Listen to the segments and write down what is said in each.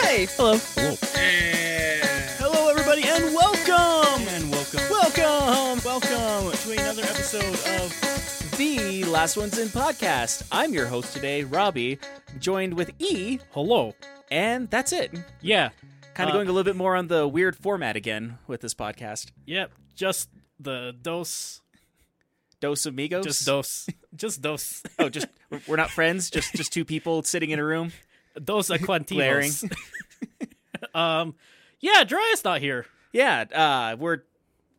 Hey, hello. Hello, everybody, and welcome! And welcome. Welcome! Welcome to another episode of the Last Ones In podcast. I'm your host today, Robbie, joined with E, Hello. and that's it. Yeah. Kind of Uh, going a little bit more on the weird format again with this podcast. Yep. Just the dos. Dos amigos? Just dos. Just dos. Oh, just we're not friends. Just just two people sitting in a room. Dos Glaring. Aquantinos. um, yeah, Dryas not here. Yeah, uh, we're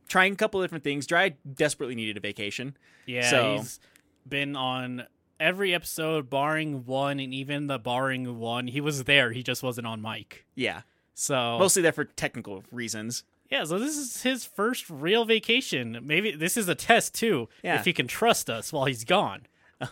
trying a couple different things. Dry desperately needed a vacation. Yeah, So- he's been on every episode, barring one, and even the barring one, he was there. He just wasn't on mic. Yeah, So mostly there for technical reasons. Yeah, so this is his first real vacation. Maybe this is a test too. Yeah. If he can trust us while he's gone.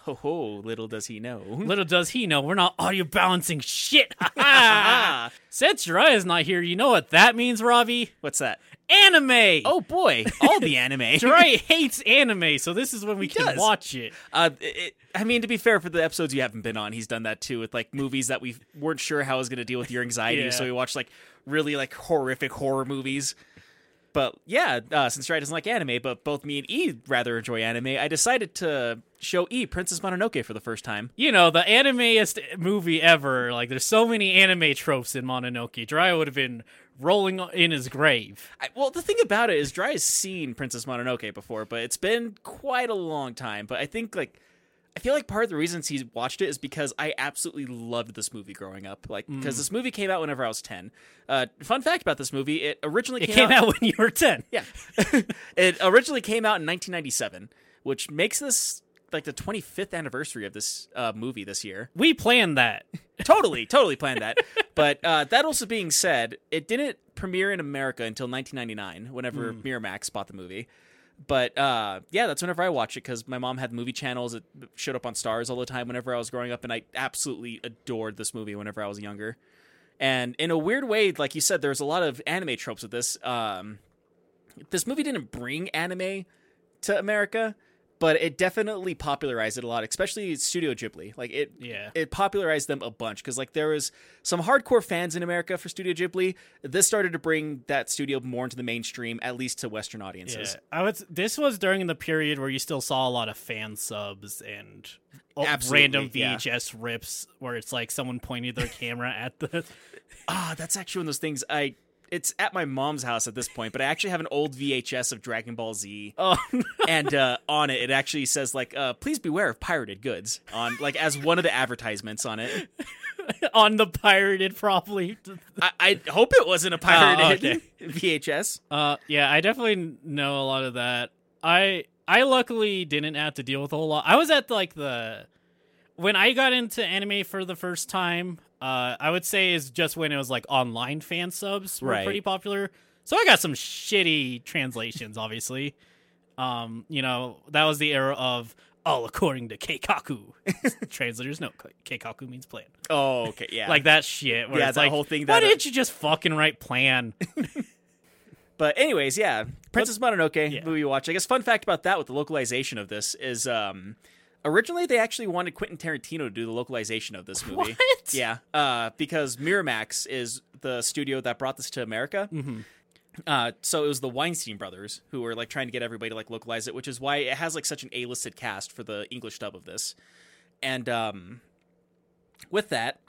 Oh, little does he know. Little does he know we're not audio balancing shit. Since Jeriah's not here, you know what that means, Robbie? What's that? Anime. Oh boy, all the anime. Jiraiya hates anime, so this is when we can does. watch it. Uh, it, I mean, to be fair, for the episodes you haven't been on, he's done that too with like movies that we weren't sure how I was going to deal with your anxiety, Yeah. so we watched like really like horrific horror movies. But yeah, uh, since Dry doesn't like anime, but both me and E rather enjoy anime, I decided to show E Princess Mononoke for the first time. You know, the animeest movie ever. Like, there's so many anime tropes in Mononoke. Dry would have been rolling in his grave. I, well, the thing about it is, Dry has seen Princess Mononoke before, but it's been quite a long time. But I think like I feel like part of the reasons he's watched it is because I absolutely loved this movie growing up. Like because Mm. this movie came out whenever I was ten. Uh, fun fact about this movie: it originally It came out when you were 10. Yeah, it originally came out in 1997, which makes this like the 25th anniversary of this uh, movie this year. We planned that. totally, totally planned that. But uh, that also being said, it didn't premiere in America until 1999, whenever Miramax bought the movie. But uh, yeah, that's whenever I watch it because my mom had movie channels. It showed up on Starz all the time whenever I was growing up, and I absolutely adored this movie whenever I was younger. And in a weird way, like you said, there's a lot of anime tropes with this. Um, this movie didn't bring anime to America, but it definitely popularized it a lot, especially Studio Ghibli. Like it, Yeah. it popularized them a bunch because like there was some hardcore fans in America for Studio Ghibli. This started to bring that studio more into the mainstream, at least to Western audiences. Yeah. I would. This was during the period where you still saw a lot of fan subs and Absolutely, random yeah. VHS rips where it's like someone pointed their camera at the. Ah, that's actually one of those things. I it's at my mom's house at this point, but I actually have an old VHS of Dragon Ball Z. Oh, and uh, on it, it actually says like, uh, "Please beware of pirated goods." On like as one of the advertisements on it. on the pirated, probably. I, I hope it wasn't a pirated Oh, VHS. Uh, yeah, I definitely know a lot of that. I I luckily didn't have to deal with a whole lot. I was at like the when I got into anime for the first time. Uh, I would say is just when it was like online fan subs were Right. pretty popular. So I got some shitty translations, obviously. Um, you know that was the era of all according to Keikaku. Translators know Keikaku means plan. Oh, okay, yeah. Like that shit. Where Yeah, it's that like, whole thing Why that- uh, didn't you just fucking write plan? But anyways, yeah, Princess Mononoke movie watch. I guess fun fact about that with the localization of this is um originally they actually wanted Quentin Tarantino to do the localization of this movie. What? Yeah, uh, because Miramax is the studio that brought this to America. Uh, so it was the Weinstein brothers who were like trying to get everybody to like localize it, which is why it has like such an A-listed cast for the English dub of this. And um, with that,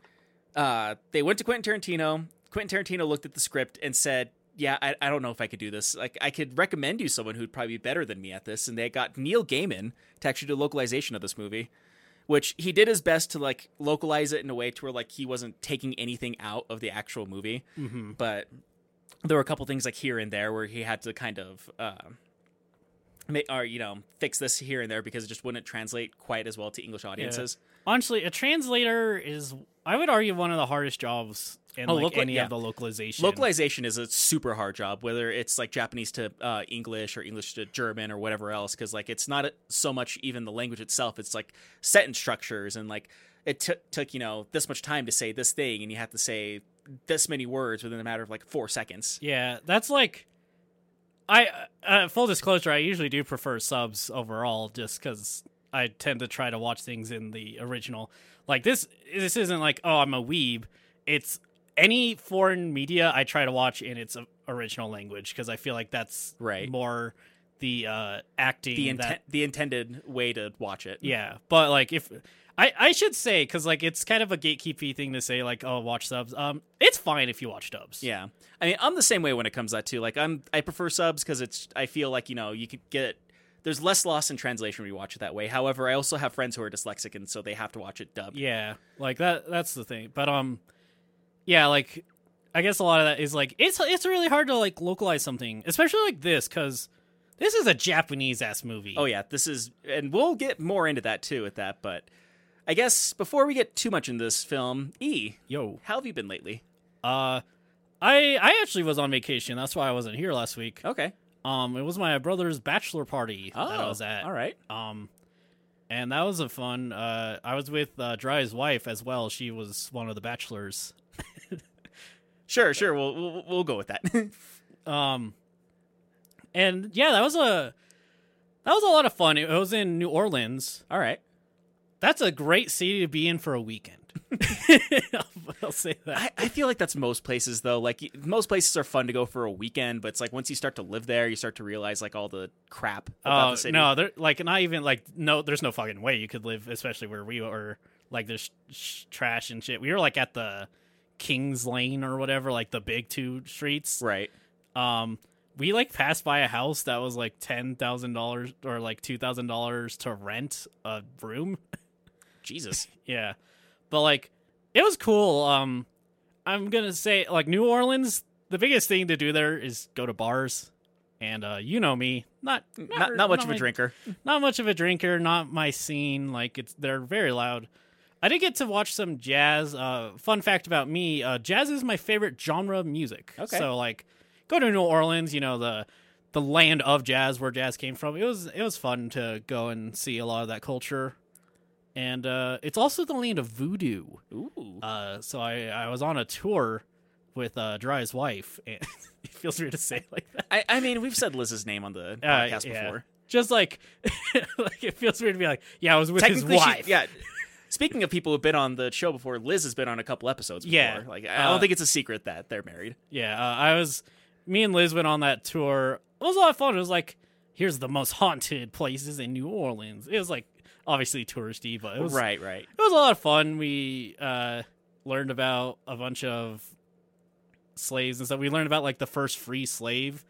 uh, they went to Quentin Tarantino. Quentin Tarantino looked at the script and said, "Yeah, I, I don't know if I could do this. Like, I could recommend you someone who'd probably be better than me at this." And they got Neil Gaiman to actually do localization of this movie, which he did his best to like localize it in a way to where like he wasn't taking anything out of the actual movie, mm-hmm. but there were a couple things like here and there where he had to kind of. Uh, or you know fix this here and there because it just wouldn't translate quite as well to English audiences. Honestly, a translator is, I would argue, one of the hardest jobs in Oh, like locali- any yeah. of the localization. Localization is a super hard job, whether it's like Japanese to uh, English or English to German or whatever else, because like it's not so much even the language itself. It's like sentence structures and like it took took you know this much time to say this thing, and you have to say this many words within a matter of like four seconds. Yeah, that's like I uh, full disclosure, I usually do prefer subs overall, just because I tend to try to watch things in the original. Like this, this isn't like oh I'm a weeb. It's any foreign media I try to watch in its original language because I feel like that's Right. more the uh, acting the that- the intended way to watch it. yeah, but like if I I should say because like it's kind of a gatekeepy thing to say like oh watch subs. Um, it's fine if you watch dubs. Yeah. I mean, I'm the same way when it comes to that too. Like, I'm I prefer subs because it's I feel like you know you could get there's less loss in translation when you watch it that way. However, I also have friends who are dyslexic and so they have to watch it dubbed. Yeah, like that. That's the thing. But um, yeah, like I guess a lot of that is like it's it's really hard to like localize something, especially like this, because this is a Japanese ass movie. Oh yeah, this is, and we'll get more into that too with that. But I guess before we get too much into this film, E, yo, how have you been lately? uh, I I actually was on vacation. That's why I wasn't here last week. Okay. Um, it was my brother's bachelor party Oh, that I was at. All right. Um, and that was a fun. Uh, I was with uh, Dry's wife as well. She was one of the bachelors. Sure, sure. We'll we'll, we'll go with that. Um, and yeah, that was a that was a lot of fun. It was in New Orleans. all right. That's a great city to be in for a weekend. I'll, I'll say that. I, I feel like that's most places though. Like most places are fun to go for a weekend, but it's like once you start to live there, you start to realize like all the crap about Oh the city. no, there like not even like no. There's no fucking way you could live, especially where we were. Like there's sh- trash and shit. We were like at the Kings Lane or whatever, like the big two streets. Right. Um, we like passed by a house that was like ten thousand dollars or like two thousand dollars to rent a room. Jesus. Yeah. But like it was cool. Um I'm to say like New Orleans, the biggest thing to do there is go to bars. And uh you know me, not not not much of a drinker. Not much of a drinker, not my scene. Like it's they're very loud. I did get to watch some jazz. Uh fun fact about me, uh jazz is my favorite genre of music. Okay. So like go to New Orleans, you know, the the land of jazz where jazz came from. It was it was fun to go and see a lot of that culture. And uh, it's also the land of voodoo. Ooh. Uh, so I, I was on a tour with uh, Dry's wife, and it feels weird to say it like that. I, I mean, we've said Liz's name on the Uh, podcast yeah. before. Just like, like it feels weird to be like, yeah, I was with his Technically, she- wife. yeah. Speaking of people who've been on the show before, Liz has been on a couple episodes before. Yeah. Like, I Uh, don't think it's a secret that they're married. Yeah, uh, I was. Me and Liz went on that tour. It was a lot of fun. It was like, here's the most haunted places in New Orleans. It was like obviously touristy, but it was right, right. it was a lot of fun. We uh, learned about a bunch of slaves and stuff. We learned about like the first free slave.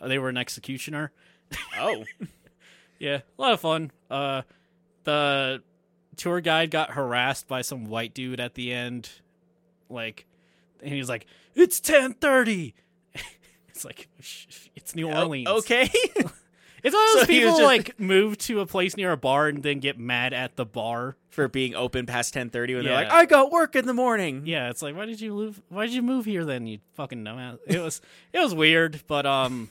Uh, they were an executioner. Oh, Yeah, a lot of fun. Uh, the tour guide got harassed by some white dude at the end, like, and he was like, "It's ten 30. It's like it's New Orleans. Oh, okay. it's one of those So people just- like move to a place near a bar and then get mad at the bar. For being open past ten thirty, when they're like, "I got work in the morning." Yeah, it's like, why did you move? Why did you move here then? You fucking dumbass. It was it was weird, but um,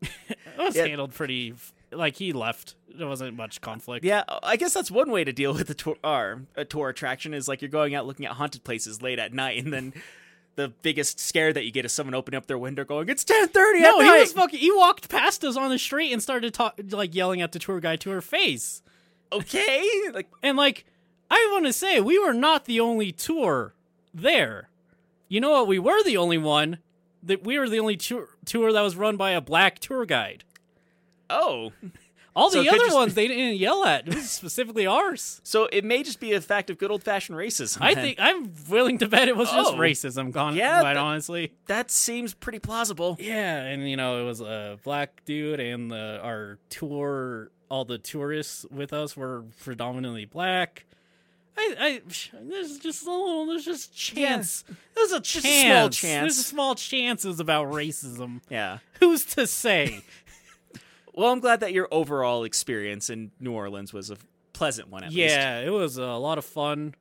it was Yeah. handled pretty. Like he left. There wasn't much conflict. Yeah, I guess that's one way to deal with a tour, or a tour attraction is like you're going out looking at haunted places late at night, and then the biggest scare that you get is someone opening up their window going, "It's ten thirty No, at he was fucking. He walked past us on the street and started talk, like yelling at the tour guide to her face. okay, like And like, I want to say we were not the only tour there. You know what? We were the only one. That we were the only tour, tour that was run by a black tour guide. Oh, All the could other just- ones they didn't yell at. It was specifically ours. so it may just be a fact of good old fashioned racism. I then. think I'm willing to bet it was just Oh. racism. Gone, Yeah, quite that- honestly. that seems pretty plausible. Yeah, and you know it was a black dude, and the, our tour, all the tourists with us were predominantly black. I, I, there's just a little, there's just chance. There's a Just chance. a small chance. There's a small chances about racism. Yeah. Who's to say? Well, I'm glad that your overall experience in New Orleans was a pleasant one. At least. yeah, it was a lot of fun.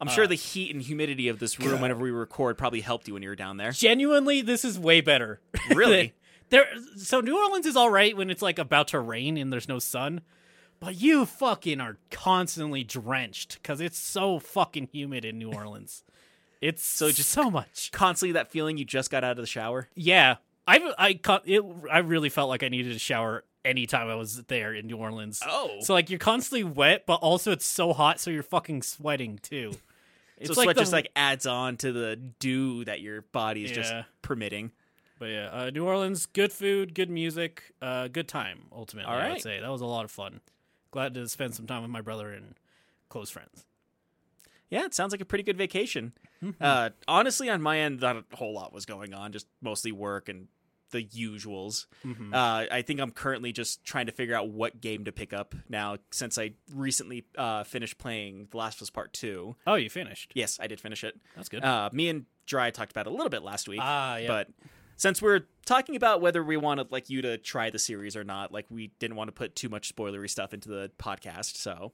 I'm Uh, sure the heat and humidity of this room, whenever we record, probably helped you when you were down there. Genuinely, this is way better. Really? there. So New Orleans is all right when it's like about to rain and there's no sun, but you fucking are constantly drenched because it's so fucking humid in New Orleans. It's so just so much. Constantly that feeling you just got out of the shower. Yeah, I I it, I really felt like I needed a shower anytime I was there in New Orleans. Oh, So like you're constantly wet, but also it's so hot, so you're fucking sweating too. It's so sweat the- just like adds on to the dew that your body is just permitting. But yeah, uh, New Orleans, good food, good music, uh, good time. Ultimately, All I would say that was a lot of fun. Glad to spend some time with my brother and close friends. Yeah, it sounds like a pretty good vacation. Mm-hmm. Uh, honestly, on my end, not a whole lot was going on, just mostly work and the usuals. Mhm. Uh, I think I'm currently just trying to figure out what game to pick up now, since I recently uh, finished playing The Last of Us Part Two. Oh, you finished? Yes, I did finish it. That's good. Uh, me and Dry talked about it a little bit last week, ah, yeah. but since we're talking about whether we want like you to try the series or not, like we didn't want to put too much spoilery stuff into the podcast, so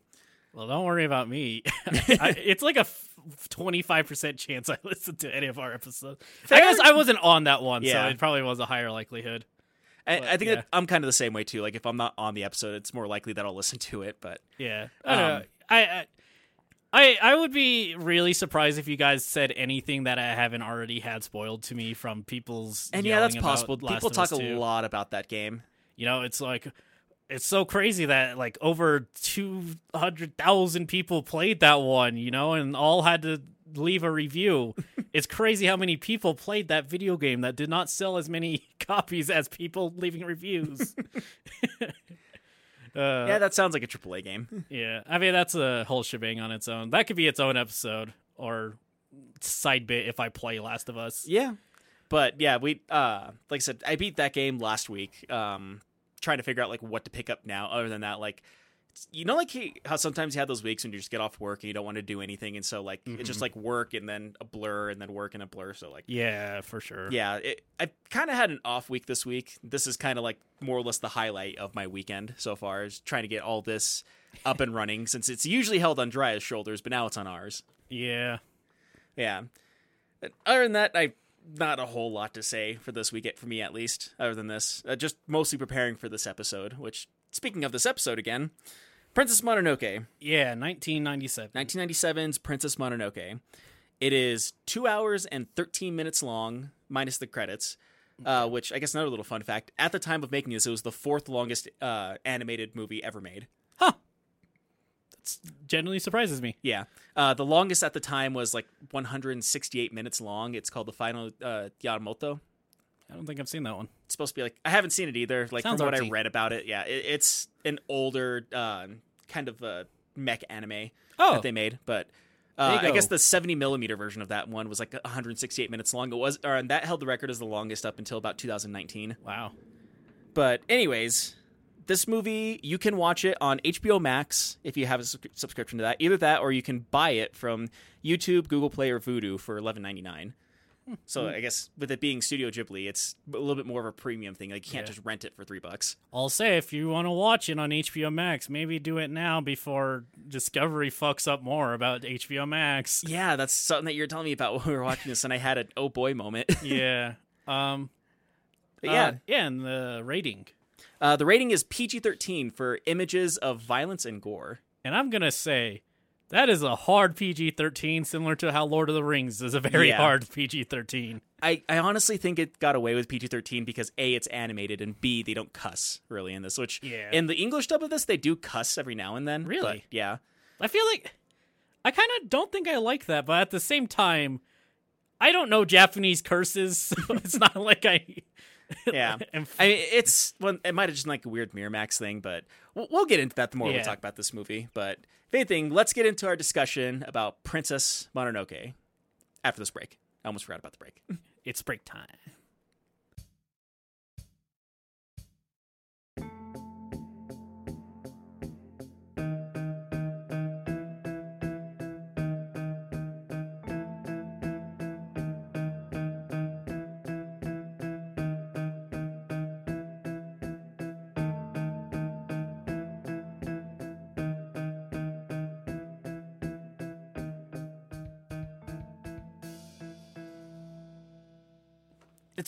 well, don't worry about me. I, it's like a twenty five percent chance I listen to any of our episodes. I guess I wasn't on that one, Yeah. so it probably was a higher likelihood. I, But, I think yeah. that I'm kind of the same way too. Like if I'm not on the episode, it's more likely that I'll listen to it. But Yeah, I. Um, I, I I I would be really surprised if you guys said anything that I haven't already had spoiled to me from people's. and yeah, that's possible. People talk a lot about that game. You know, it's like it's so crazy that like over two hundred thousand people played that one. You know, and all had to leave a review. it's crazy how many people played that video game that did not sell as many copies as people leaving reviews. Uh, yeah, that sounds like a AAA game. Yeah, I mean that's a whole shebang on its own. That could be its own episode or side bit if I play Last of Us. yeah, but yeah, we uh, like I said, I beat that game last week. Um, trying to figure out like what to pick up now. Other than that, like you know, like he, how sometimes you have those weeks when you just get off work and you don't want to do anything, and so like it's just mm-hmm. like work and then a blur and then work and a blur. So like Yeah, for sure. yeah, it, I kind of had an off week this week. This is kind of like more or less the highlight of my weekend so far is trying to get all this up and running since it's usually held on Dry's shoulders, but now it's on ours. Yeah. Yeah. But other than that, I not a whole lot to say for this week, for me at least. Other than this, uh, just mostly preparing for this episode. Which, speaking of this episode again, Princess Mononoke, Yeah, 1997. 1997's Princess Mononoke. It is two hours and 13 minutes long, minus the credits. Uh, which I guess another little fun fact. At the time of making this, it was the fourth longest uh, animated movie ever made. Huh. Genuinely surprises me. Yeah. Uh, the longest at the time was like 168 minutes long. It's called the Final uh, Yamato. I don't think I've seen that one. It's supposed to be like I haven't seen it either. Like Sounds from what I read about it, yeah, it, it's an older uh, kind of uh, mech anime Oh, that they made, but. Uh, I guess the 70 millimeter version of that one was like 168 minutes long. It was, or and that held the record as the longest up until about 2019. wow. But anyways, this movie you can watch it on HBO Max if you have a sub- subscription to that. Either that, or you can buy it from YouTube, Google Play, or Vudu for 11.99. So I guess with it being Studio Ghibli, it's a little bit more of a premium thing. Like you can't Yeah. just rent it for three bucks. I'll say if you want to watch it on HBO Max, maybe do it now before Discovery fucks up more about HBO Max. Yeah, that's something that you're telling me about when we were watching this, and I had an oh boy moment. yeah. Um. Yeah, uh, yeah, and the rating. Uh, the rating is PG-13 for images of violence and gore. And I'm gonna say that is a hard PG-13, similar to how Lord of the Rings is a very Yeah. hard PG-13. I, I honestly think it got away with PG 13 because A, it's animated, and B, they don't cuss really in this. Which, Yeah. in the English dub of this, they do cuss every now and then. Really? yeah. I feel like I kind of don't think I like that, but at the same time, I don't know Japanese curses, so it's not like I. Yeah. I mean, it's well, it might have just been like a weird Miramax thing, but we'll, we'll get into that the more we talk about this movie. But if anything, let's get into our discussion about Princess Mononoke after this break. I almost forgot about the break. it's break time.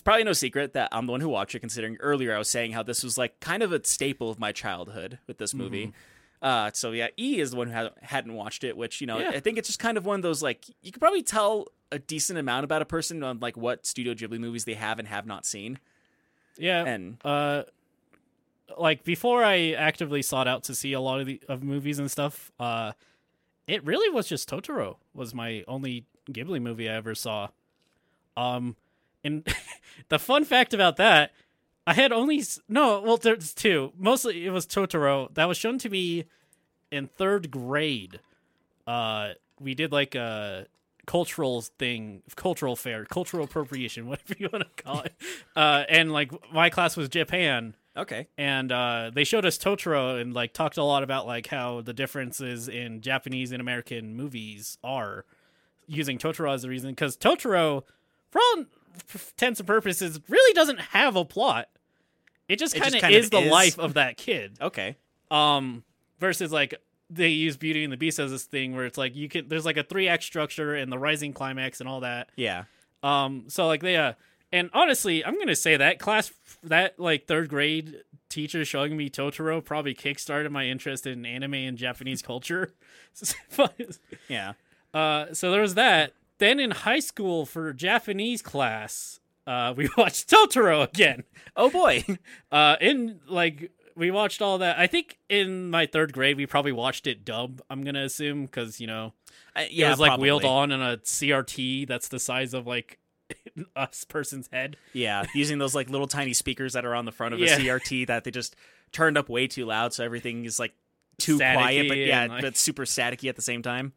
Probably no secret that I'm the one who watched it. Considering earlier I was saying how this was like kind of a staple of my childhood with this movie. Mm-hmm. Uh, so yeah, E is the one who hadn't- hadn't watched it, which you know Yeah. I think it's just kind of one of those like you could probably tell a decent amount about a person on like what Studio Ghibli movies they have and have not seen. Yeah. And uh like before I actively sought out to see a lot of the of movies and stuff, uh it really was just Totoro was my only Ghibli movie I ever saw. Um and the fun fact about that, I had only no, well there's two. Mostly it was Totoro that was shown to me in 3rd grade. Uh we did like a cultural thing, cultural fair, cultural appropriation, whatever you want to call it. Uh, and like my class was Japan, okay, and uh, they showed us Totoro and like talked a lot about like how the differences in Japanese and American movies are using Totoro as a reason because Totoro, for all intents and purposes, really doesn't have a plot. It just kind of of is the life of that kid. okay, Um, versus like they use Beauty and the Beast as this thing where it's like you can there's like a three act structure and the rising climax and all that. yeah, Um, so like they uh, and honestly, I'm gonna say that class that like third grade teacher showing me Totoro probably kickstarted my interest in anime and Japanese culture. yeah. uh, so there was that. Then in high school for Japanese class, uh, we watched Totoro again. Oh boy, Uh, in like we watched all that. I think in my third grade we probably watched it dub. I'm gonna assume because you know Uh, it was like probably. wheeled on in a CRT that's the size of like us person's head. Yeah, using those like little tiny speakers that are on the front of Yeah. a CRT that they just turned up way too loud, so everything is like too Staticky quiet, but yeah, like- but super staticky at the same time.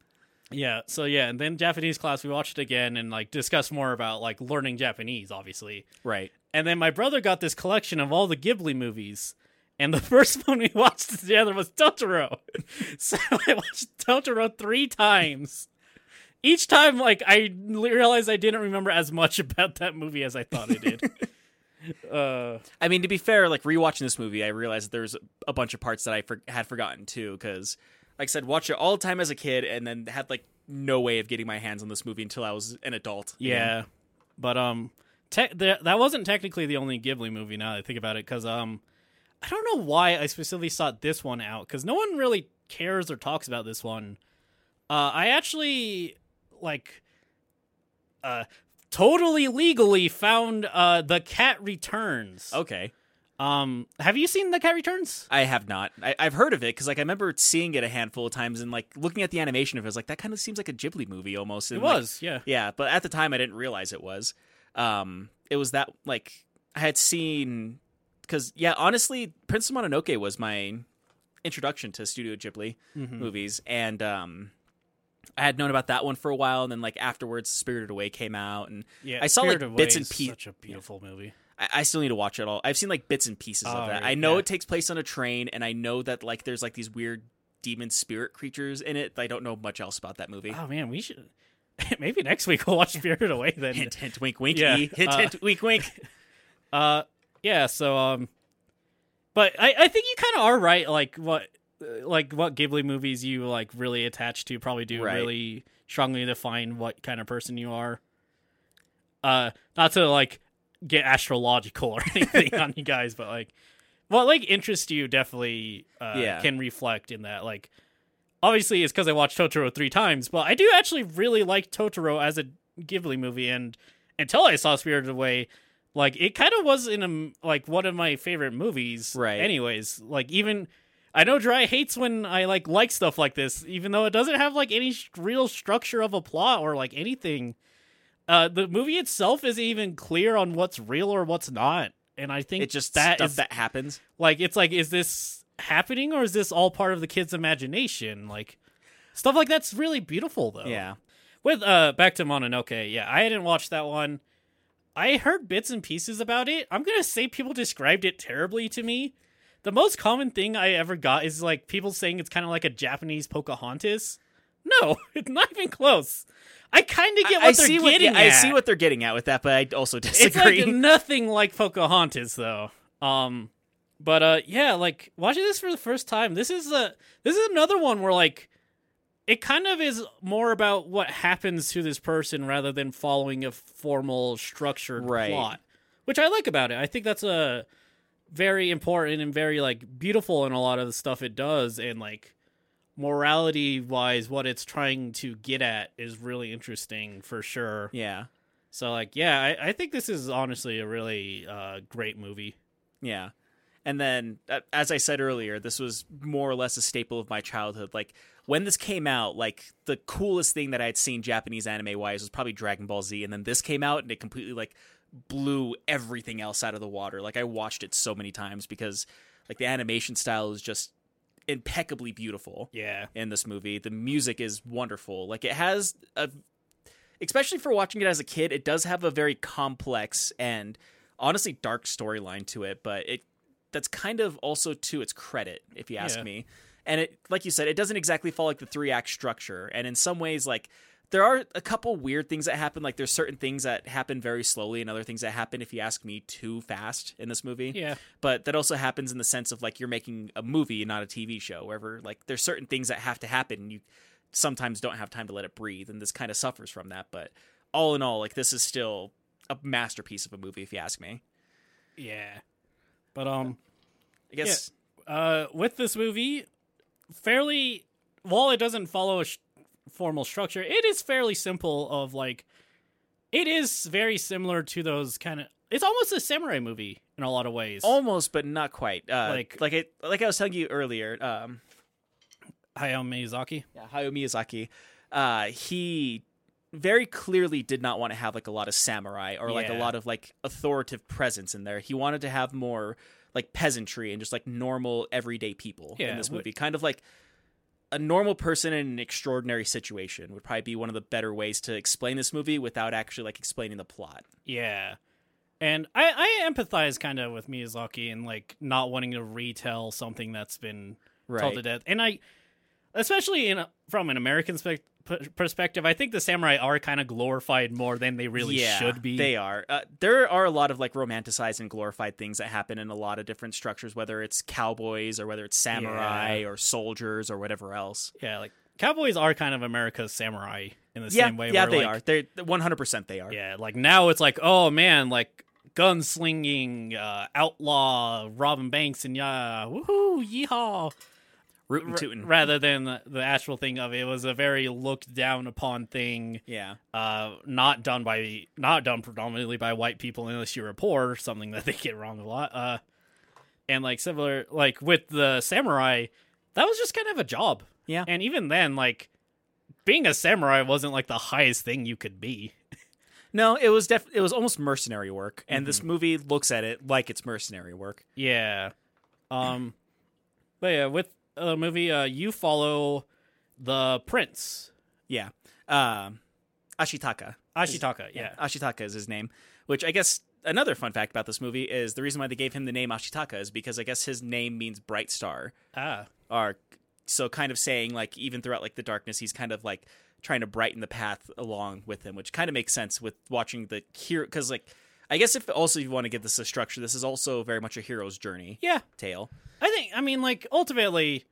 Yeah. So yeah, and then Japanese class we watched it again and like discussed more about like learning Japanese, obviously. Right. And then my brother got this collection of all the Ghibli movies. And the first one we watched together was Totoro. so I watched Totoro three times. Each time, like, I realized I didn't remember as much about that movie as I thought I did. uh, I mean, to be fair, like rewatching this movie, I realized there's a bunch of parts that I for- had forgotten too, because, like I said, watched it all the time as a kid, and then had like no way of getting my hands on this movie until I was an adult. again. yeah. But, um, te- th- that wasn't technically the only Ghibli movie now that I think about it, because, um, I don't know why I specifically sought this one out, because no one really cares or talks about this one. Uh, I actually, like, uh, totally legally found, uh, The Cat Returns. Okay. Um, have you seen The Cat Returns? I have not. I- I've heard of it because, like, I remember seeing it a handful of times and like looking at the animation of it. I was like, that kind of seems like a Ghibli movie almost. It And, like, was, yeah. Yeah, but at the time I didn't realize it was. Um, it was that like I had seen because yeah, honestly, Prince of Mononoke was my introduction to Studio Ghibli Mhm. movies, and um, I had known about that one for a while, and then like afterwards, Spirited Away came out, and Yeah, I saw, like, Spirited bits and pieces. Such a beautiful movie. I, I still need to watch it all. I've seen like bits and pieces Oh, of that. right, I know yeah. it takes place on a train, and I know that like there's like these weird demon spirit creatures in it. I don't know much else about that movie. Oh man, we should maybe next week we'll watch Spirited Away then. hint, hint, wink, wink. Yeah. Hint, uh, hint, wink, wink. Uh, yeah. So um, but I I think you kind of are right. Like what like what Ghibli movies you like really attach to probably do Right. really strongly define what kind of person you are. Uh, not to like get astrological or anything on you guys, but like what like interests you definitely uh, Yeah. can reflect in that. Like obviously it's because I watched Totoro three times, but I do actually really like Totoro as a Ghibli movie, and until I saw Spirited Away, like it kind of was in a like one of my favorite movies. Right. Anyways, like even I know Dry hates when I like like stuff like this, even though it doesn't have like any sh- real structure of a plot or like anything. Uh, the movie itself isn't even clear on what's real or what's not, and I think It just that stuff is- that happens. like it's like is this happening or is this all part of the kid's imagination? Like stuff like that's really beautiful though. Yeah. with uh back to mononoke yeah i hadn't watched that one. I heard bits and pieces about it. I'm gonna say people described it terribly to me. The most common thing i ever got is like people saying it's kind of like a japanese pocahontas. No it's not even close i kind of get what I they're see what getting yeah, I see what they're getting at with that, but I also disagree. it's like nothing like Pocahontas though. Um but uh yeah, like watching this for the first time, this is a this is another one where like it kind of is more about what happens to this person rather than following a formal structured Right. plot. Which I like about it. I think that's a very important and very like beautiful in a lot of the stuff it does and like morality wise what it's trying to get at is really interesting for sure. yeah. So like, yeah, I, I think this is honestly a really uh, great movie. Yeah. And then, uh, as I said earlier, this was more or less a staple of my childhood. Like, when this came out, like, the coolest thing that I had seen Japanese anime wise was probably Dragon Ball Z. And then this came out and it completely, like, blew everything else out of the water. Like, I watched it so many times because, like, the animation style is just impeccably beautiful Yeah, in this movie. The music is wonderful. Like, it has a, especially for watching it as a kid, it does have a very complex and honestly dark storyline to it, but it that's kind of also to its credit, if you ask Yeah. me. And it, like you said, it doesn't exactly follow like the three act structure. And in some ways, like there are a couple weird things that happen. Like there's certain things that happen very slowly, and other things that happen, if you ask me, too fast in this movie. yeah, But that also happens in the sense of like you're making a movie, not a TV show. Wherever like there's certain things that have to happen, and you sometimes don't have time to let it breathe, and this kind of suffers from that. But all in all, like this is still a masterpiece of a movie, if you ask me. yeah. But um, I guess uh, with this movie, fairly while it doesn't follow a sh- formal structure, it is fairly simple. Of like, it is very similar to those kind of. It's almost a samurai movie in a lot of ways. almost, but not quite. Uh, Like- like it, like I was telling you earlier. Um, Hayao Miyazaki. yeah, Hayao Miyazaki, uh, he very clearly did not want to have like a lot of samurai or like a lot of like authoritative presence in there. He wanted to have more like peasantry and just like normal everyday people Yeah, in this movie. Kind of like a normal person in an extraordinary situation would probably be one of the better ways to explain this movie without actually like explaining the plot. Yeah. And I, I empathize kind of with Miyazaki and like not wanting to retell something that's been told to death. And I, especially in a, from an American spec- p- perspective, I think the samurai are kind of glorified more than they really yeah, should be. They are. Uh, there are a lot of like romanticized and glorified things that happen in a lot of different structures, whether it's cowboys or whether it's samurai Yeah. or soldiers or whatever else. yeah, like cowboys are kind of America's samurai in the yeah, same way. yeah, where, they like, are. They're one hundred percent. They are. Yeah, like now it's like, oh man, like gunslinging, uh, outlaw, robbing banks, and yeah, woohoo, yeehaw. Rootin' tootin'. rather than the, the actual thing of it was a very looked down upon thing Yeah, uh not done by not done predominantly by white people unless you're poor something that they get wrong a lot uh and like similar like with the samurai that was just kind of a job yeah. and even then like being a samurai wasn't like the highest thing you could be No, it was def- It was almost mercenary work, and Mm-hmm. this movie looks at it like it's mercenary work. yeah um but yeah with the movie uh you follow the prince Yeah. Um, Ashitaka. ashitaka yeah Ashitaka is his name, which I guess another fun fact about this movie is the reason why they gave him the name Ashitaka is because I guess his name means bright star. ah Or so kind of saying like even throughout like the darkness, he's kind of like trying to brighten the path along with him, which kind of makes sense with watching the hero because like I guess if also you want to give this a structure, this is also very much a hero's journey yeah tale. I think I mean like ultimately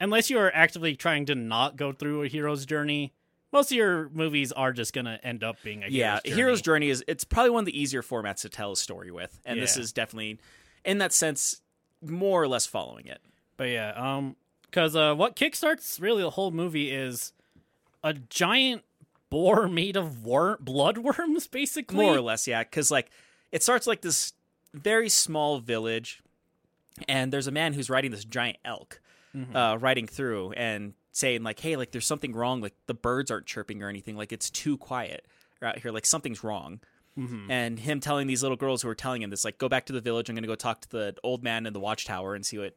unless you are actively trying to not go through a hero's journey, most of your movies are just going to end up being a yeah hero's journey. hero's journey is it's probably one of the easier formats to tell a story with and this Yeah. is definitely in that sense more or less following it But yeah, um cuz uh what kickstarts really the whole movie is a giant boar made of wor- blood worms basically. more or less yeah because like it starts like this very small village and there's a man who's riding this giant elk Mm-hmm. uh riding through and saying like hey like there's something wrong like the birds aren't chirping or anything like it's too quiet out here like something's wrong Mm-hmm. and him telling these little girls who are telling him this like go back to the village i'm gonna go talk to the old man in the watchtower and see what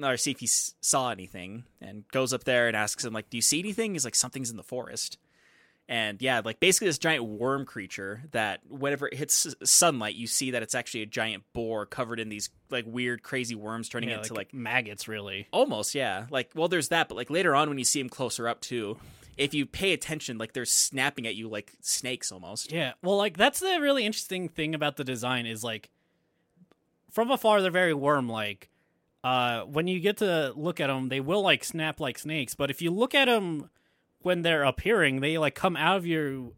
or see if he saw anything and goes up there and asks him like do you see anything he's like something's in the forest and yeah like basically this giant worm creature that whenever it hits sunlight you see that it's actually a giant boar covered in these like weird crazy worms turning yeah, into like, like maggots really. almost yeah like well there's that but like later on when you see him closer up too if you pay attention like they're snapping at you like snakes almost Yeah. Well, like that's the really interesting thing about the design is like from afar they're very worm like. Uh, when you get to look at them, they will like snap like snakes. But if you look at them when they're appearing, they like come out of your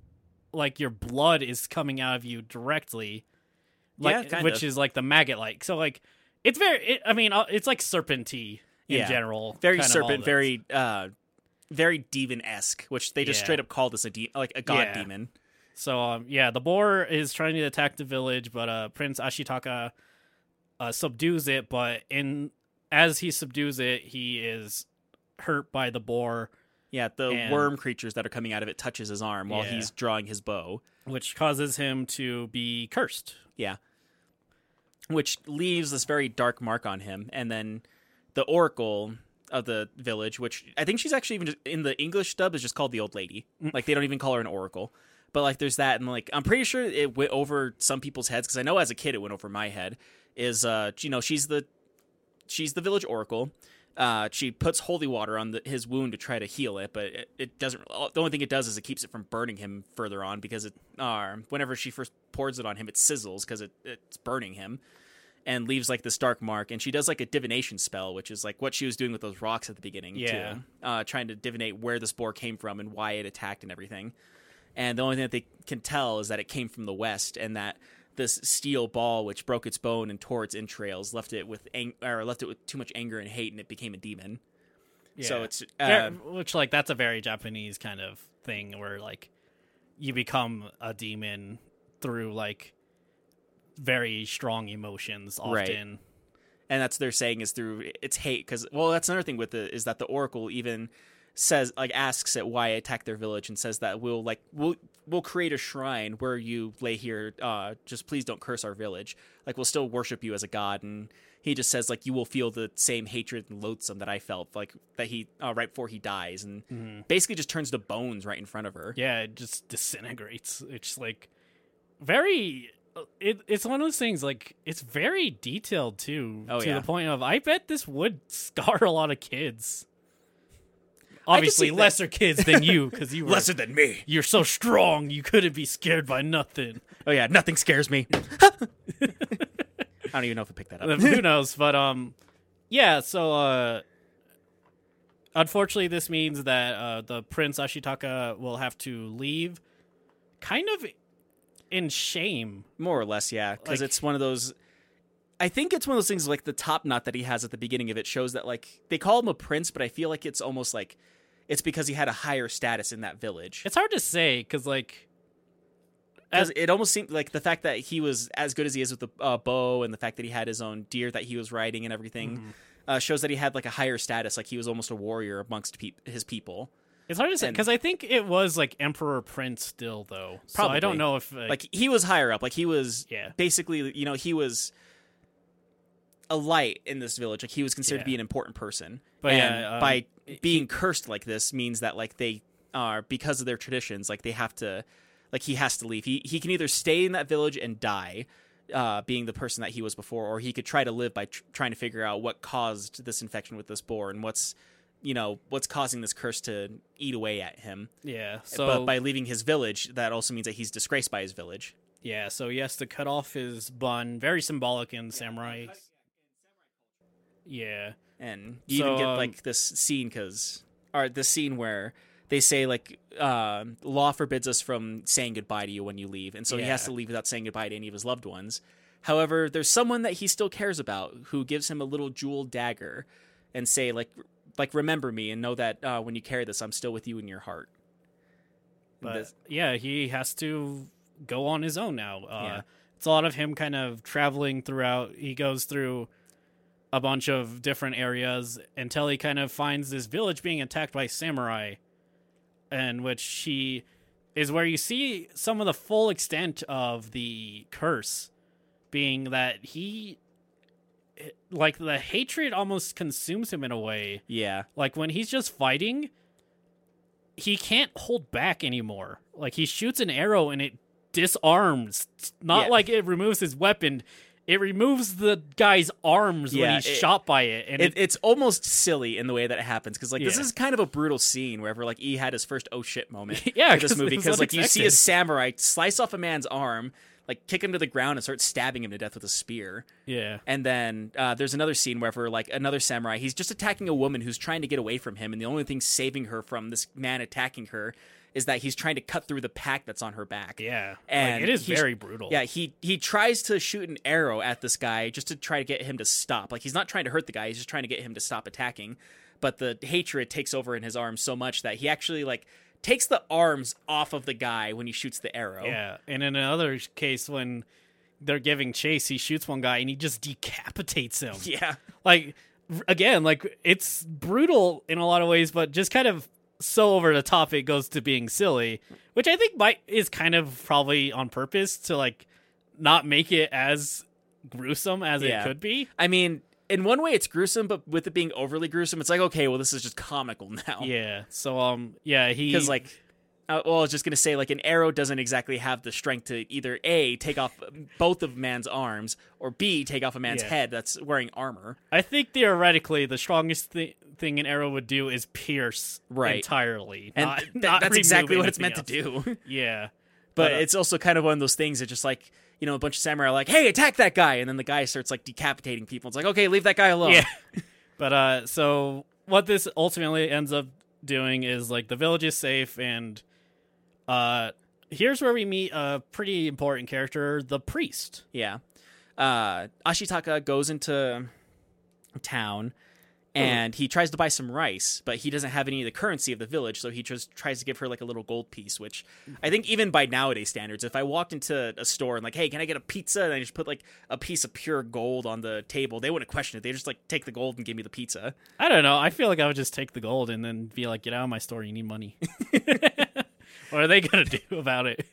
like your blood is coming out of you directly. Like, Yeah, which of. is like the maggot like. So like it's very. It, I mean, uh, it's like serpenty in Yeah. general. very kind of all serpent very uh very demon esque which they just Yeah. straight up call this a de- like a god demon So um, yeah, the boar is trying to attack the village, but uh, Prince Ashitaka uh, subdues it. But in as he subdues it, he is hurt by the boar, Yeah, the And- worm creatures that are coming out of it touches his arm while Yeah. he's drawing his bow. which causes him to be cursed. Yeah. Which leaves this very dark mark on him. And then the Oracle of the village, which I think she's actually even just, in the English dub is just called the old lady. Like they don't even call her an Oracle. But like there's that and like I'm pretty sure it went over some people's heads because I know as a kid it went over my head. Is uh you know, she's the she's the village oracle. Uh, she puts holy water on the, his wound to try to heal it, but it, it doesn't. The only thing it does is it keeps it from burning him further on because it. Uh, whenever she first pours it on him, it sizzles because it, it's burning him, and leaves like this dark mark. And she does like a divination spell, which is like what she was doing with those rocks at the beginning. Yeah. too. uh, trying to divinate where the spore came from and why it attacked and everything. And the only thing that they can tell is that it came from the west, and that this steel ball, which broke its bone and tore its entrails, left it with ang- or left it with too much anger and hate, and it became a demon. So it's uh, which like that's a very Japanese kind of thing where like you become a demon through like very strong emotions Right. often. and that's what they're saying is through its hate because well that's another thing with it is that the oracle even says like asks it why attack their village and says that we'll like we'll we'll create a shrine where you lay here uh just please don't curse our village like we'll still worship you as a god and he just says like you will feel the same hatred and loathsome that i felt like that he uh, right before he dies and basically just turns to bones right in front of her Yeah, it just disintegrates. It's like very it, it's one of those things like it's very detailed too Oh, to yeah. the point of I bet this would scar a lot of kids. Obviously lesser kids than you cuz you were lesser than me you're so strong you couldn't be scared by nothing. oh yeah nothing scares me i don't even know if i picked that up Who knows? But um, yeah. So uh, unfortunately, this means that uh, the Prince Ashitaka will have to leave, kind of in shame. More or less, yeah. Because Like- it's one of those. I think it's one of those things like the top knot that he has at the beginning of it shows that like they call him a prince, but I feel like it's almost like it's because he had a higher status in that village. It's hard to say because like Because it almost seemed like the fact that he was as good as he is with the uh, bow and the fact that he had his own deer that he was riding and everything Mm-hmm. uh, shows that he had like a higher status. Like he was almost a warrior amongst peop his people. it's hard to say because I think it was like Emperor Prince still though. So I don't know if like, like he was higher up like he was Yeah. basically you know he was a light in this village like he was considered to be an important person But and yeah, um, by being cursed like this means that like they are because of their traditions like they have to like he has to leave he he can either stay in that village and die uh, being the person that he was before, or he could try to live by tr- trying to figure out what caused this infection with this boar and what's, you know, what's causing this curse to eat away at him. yeah. So but by leaving his village, that also means that he's disgraced by his village. yeah, so he has to cut off his bun. Very symbolic in samurai. Yeah. and you So, even get um, like this scene because or this scene where they say like uh, law forbids us from saying goodbye to you when you leave and so he has to leave without saying goodbye to any of his loved ones however there's someone that he still cares about who gives him a little jeweled dagger and say like like remember me and know that uh, when you carry this i'm still with you in your heart But this- yeah, he has to go on his own now. Uh, Yeah. It's a lot of him kind of traveling throughout. He goes through a bunch of different areas until he kind of finds this village being attacked by samurai, and which he is where you see some of the full extent of the curse, being that he. Like the hatred almost consumes him in a way. yeah Like when he's just fighting, he can't hold back anymore. Like he shoots an arrow and it disarms. Not Yeah. like it removes his weapon. It removes the guy's arms Yeah, when he's it- shot by it. And it, it, it's almost silly in the way that it happens because like this is kind of a brutal scene wherever like E had his first oh shit moment Yeah, this movie because like you see a samurai slice off a man's arm like kick him to the ground and start stabbing him to death with a spear yeah. and then uh, there's another scene wherever like another samurai he's just attacking a woman who's trying to get away from him and the only thing saving her from this man attacking her is that he's trying to cut through the pack that's on her back Yeah. And like, it is very brutal. yeah, he he tries to shoot an arrow at this guy just to try to get him to stop. Like he's not trying to hurt the guy; he's just trying to get him to stop attacking. But the hatred takes over in his arms so much that he actually like takes the arms off of the guy when he shoots the arrow. Yeah, and in another case when they're giving chase, he shoots one guy and he just decapitates him. Yeah. Like again, like it's brutal in a lot of ways, but just kind of so over the top it goes to being silly, which I think might is kind of probably on purpose to like not make it as gruesome as Yeah. it could be. I mean, in one way it's gruesome, but with it being overly gruesome, it's like okay, well this is just comical now. Yeah. So um yeah, he Because like, uh, well, I was just gonna say like an arrow doesn't exactly have the strength to either a take off both of man's arms or b take off a man's Yeah. head that's wearing armor. I think theoretically the strongest thi- thing an arrow would do is pierce Right. entirely. And not- th- not that's exactly what it's meant to do. Yeah. but But, uh, it's also kind of one of those things that just like you know a bunch of samurai are like hey attack that guy and then the guy starts like decapitating people it's like okay leave that guy alone Yeah. but uh so what this ultimately ends up doing is like the village is safe and uh here's where we meet a pretty important character, the priest. Yeah. Uh, Ashitaka goes into town and he tries to buy some rice, but he doesn't have any of the currency of the village, so he just tries to give her like a little gold piece, which I think even by nowadays standards, if I walked into a store and like, hey, can I get a pizza? And I just put like a piece of pure gold on the table, they wouldn't question it. They just like take the gold and give me the pizza. I don't know. I feel like I would just take the gold and then be like, "Get out of my store. You need money." what are they gonna do about it?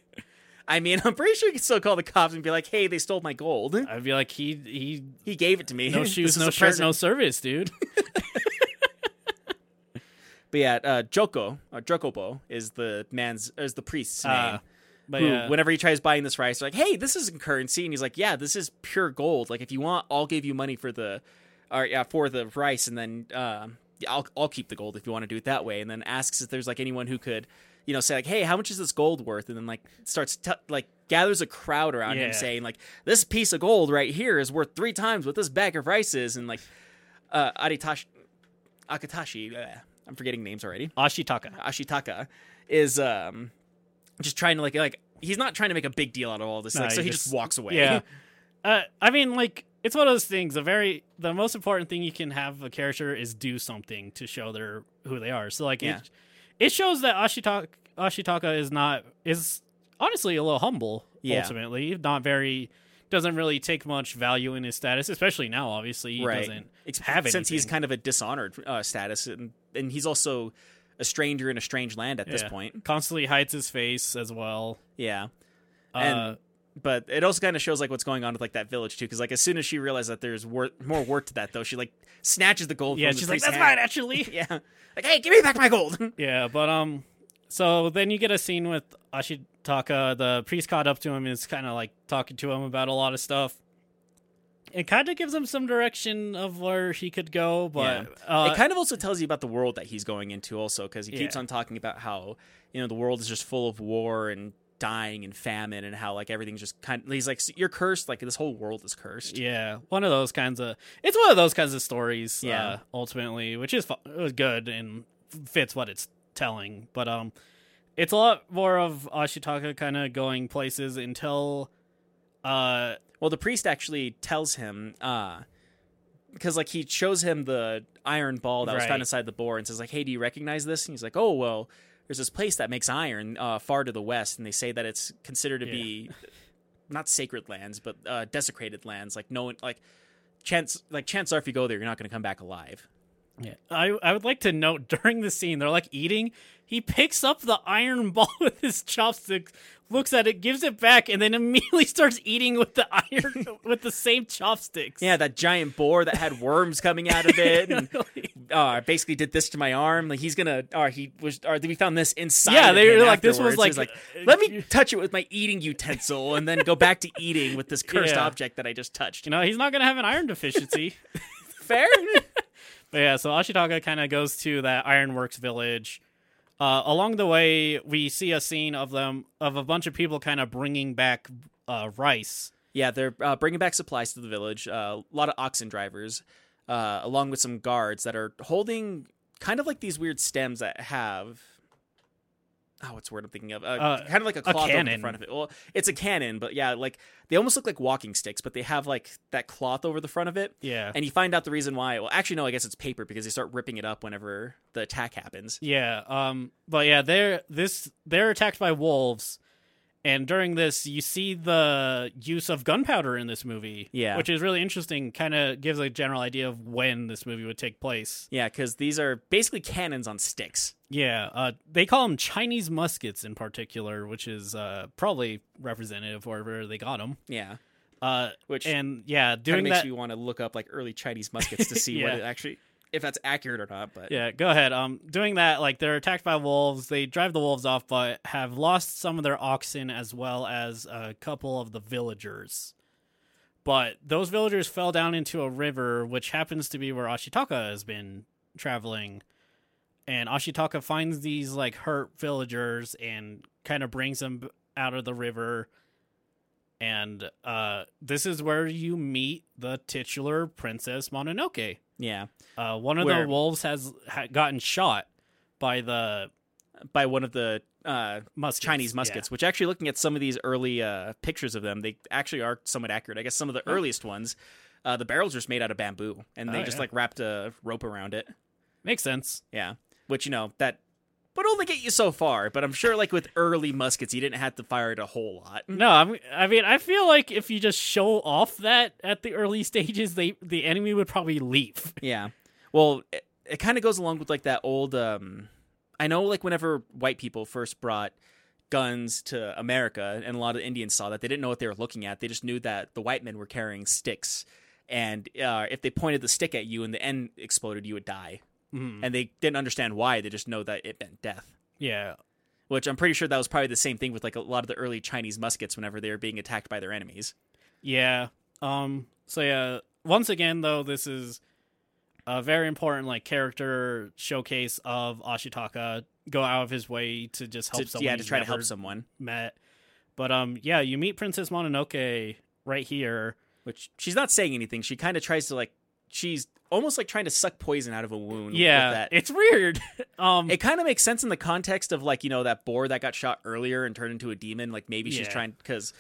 I mean, I'm pretty sure you could still call the cops and be like, hey, they stole my gold. I'd be like, "He he, He gave it to me. no shoes, no shirt, present. no service, dude." But yeah, uh, Joko or Jokobo is the man's is the priest's name. Uh, but who, yeah, whenever he tries buying this rice, they're like, "Hey, this isn't currency," and he's like, "Yeah, this is pure gold. Like, if you want, I'll give you money for the, or yeah, for the rice, and then um, I'll I'll keep the gold if you want to do it that way." And then asks if there's like anyone who could, you know, say like, "Hey, how much is this gold worth?" And then like starts t- like gathers a crowd around him saying like, "This piece of gold right here is worth three times what this bag of rice is," and like, uh, Aritashi, Akatashi, uh, I'm forgetting names already. Ashitaka. Ashitaka is um just trying to like like he's not trying to make a big deal out of all this No, like, so he he just, just- walks away Yeah. Uh, I mean, like, it's one of those things. The very the most important thing you can have a character is do something to show their who they are. So, like, Yeah. it it shows that Ashitaka Ashitaka is not is honestly a little humble. Yeah. Ultimately, not very doesn't really take much value in his status, especially now. Obviously, he right doesn't Ex- have since he's kind of a dishonored uh, status and and he's also a stranger in a strange land at this point constantly hides his face as well. yeah Uh, And- but it also kind of shows like what's going on with like that village too because like as soon as she realizes that there's wor- more work to that though she like snatches the gold yeah, she's like, "That's hand." mine, actually." yeah like hey give me back my gold Yeah, but um, so then you get a scene with Ashitaka. The priest caught up to him and is kind of like talking to him about a lot of stuff. It kind of gives him some direction of where he could go, but uh, it kind of also tells you about the world that he's going into also because he keeps Yeah. on talking about how you know the world is just full of war and dying and famine and how like everything's just kind of he's like you're cursed like this whole world is cursed yeah, one of those kinds of it's one of those kinds of stories. Yeah. uh, ultimately, which is fu- it was good and fits what it's telling, but um, it's a lot more of Ashitaka kind of going places until uh well the priest actually tells him uh because like he shows him the iron ball that was Right. found inside the boar and says like hey do you recognize this and he's like oh well there's this place that makes iron uh, far to the west and they say that it's considered to be not sacred lands but uh, desecrated lands. Like no one like chance like chances are if you go there you're not going to come back alive Yeah, I I would like to note during the scene they're like eating. He picks up the iron ball with his chopsticks, looks at it, gives it back, and then immediately starts eating with the iron with the same chopsticks. Yeah, that giant boar that had worms coming out of it, and uh, basically did this to my arm. Like he's gonna, or he was, or we found this inside. Yeah, they were like, this was afterwards. like- let me touch it with my eating utensil, and then go back to eating with this cursed Yeah. object that I just touched. You know, he's not gonna have an iron deficiency. Fair? But yeah, so Ashitaka kind of goes to that ironworks village. Uh, along the way, we see a scene of them of a bunch of people kind of bringing back uh, rice. yeah, they're uh, bringing back supplies to the village. Uh, a lot of oxen drivers, uh, along with some guards that are holding kind of like these weird stems that have. Oh, what's the word I'm thinking of? Uh, Uh, kind of like a cloth over the front of it. Well, it's a cannon, but yeah, like they almost look like walking sticks, but they have like that cloth over the front of it. Yeah. And you find out the reason why. Well, actually, no, I guess it's paper because they start ripping it up whenever the attack happens. Yeah, um but yeah, they're this they're attacked by wolves and during this you see the use of gunpowder in this movie. Yeah. Which is really interesting, kind of gives a general idea of when this movie would take place. Yeah, because these are basically cannons on sticks. Yeah, uh they call them Chinese muskets in particular, which is uh probably representative of wherever they got them. Yeah, Uh which and yeah, doing makes that you want to look up like early Chinese muskets to see what it actually, if that's accurate or not. But Yeah, go ahead. Um, doing that, like they're attacked by wolves. They drive the wolves off, but have lost some of their oxen as well as a couple of the villagers. But those villagers fell down into a river, which happens to be where Ashitaka has been traveling. And Ashitaka finds these like hurt villagers and kind of brings them out of the river. And uh, this is where you meet the titular Princess Mononoke. Yeah, Uh, one of Where- the wolves has ha- gotten shot by the by one of the uh, muskets. Chinese yeah. muskets, which actually looking at some of these early uh, pictures of them, they actually are somewhat accurate. I guess some of the earliest ones, uh, the barrels are just made out of bamboo, and they Oh, just yeah. like wrapped a rope around it. Makes sense. Yeah, which you know that would only get you so far, but I'm sure like with early muskets, you didn't have to fire it a whole lot. No, I'm, I mean, I feel like if you just show off that at the early stages, they the enemy would probably leave. Yeah. Well, it, it kind of goes along with like that old. Um, I know, like whenever white people first brought guns to America, and a lot of Indians saw that they didn't know what they were looking at. They just knew that the white men were carrying sticks, and uh, if they pointed the stick at you and the end exploded, you would die. Mhm. And they didn't understand why. They just know that it meant death. Yeah, Which I'm pretty sure that was probably the same thing with like a lot of the early Chinese muskets whenever they were being attacked by their enemies. yeah. Um. So yeah, once again though, this is a very important like character showcase of Ashitaka. Go out of his way to just help To, someone. yeah, to try to help someone. Met, but um, yeah, you meet Princess Mononoke right here. which she's not saying anything. She kind of tries to like she's almost like trying to suck poison out of a wound. with Yeah, it's weird. um, it kind of makes sense in the context of like you know that boar that got shot earlier and turned into a demon. Like maybe she's trying because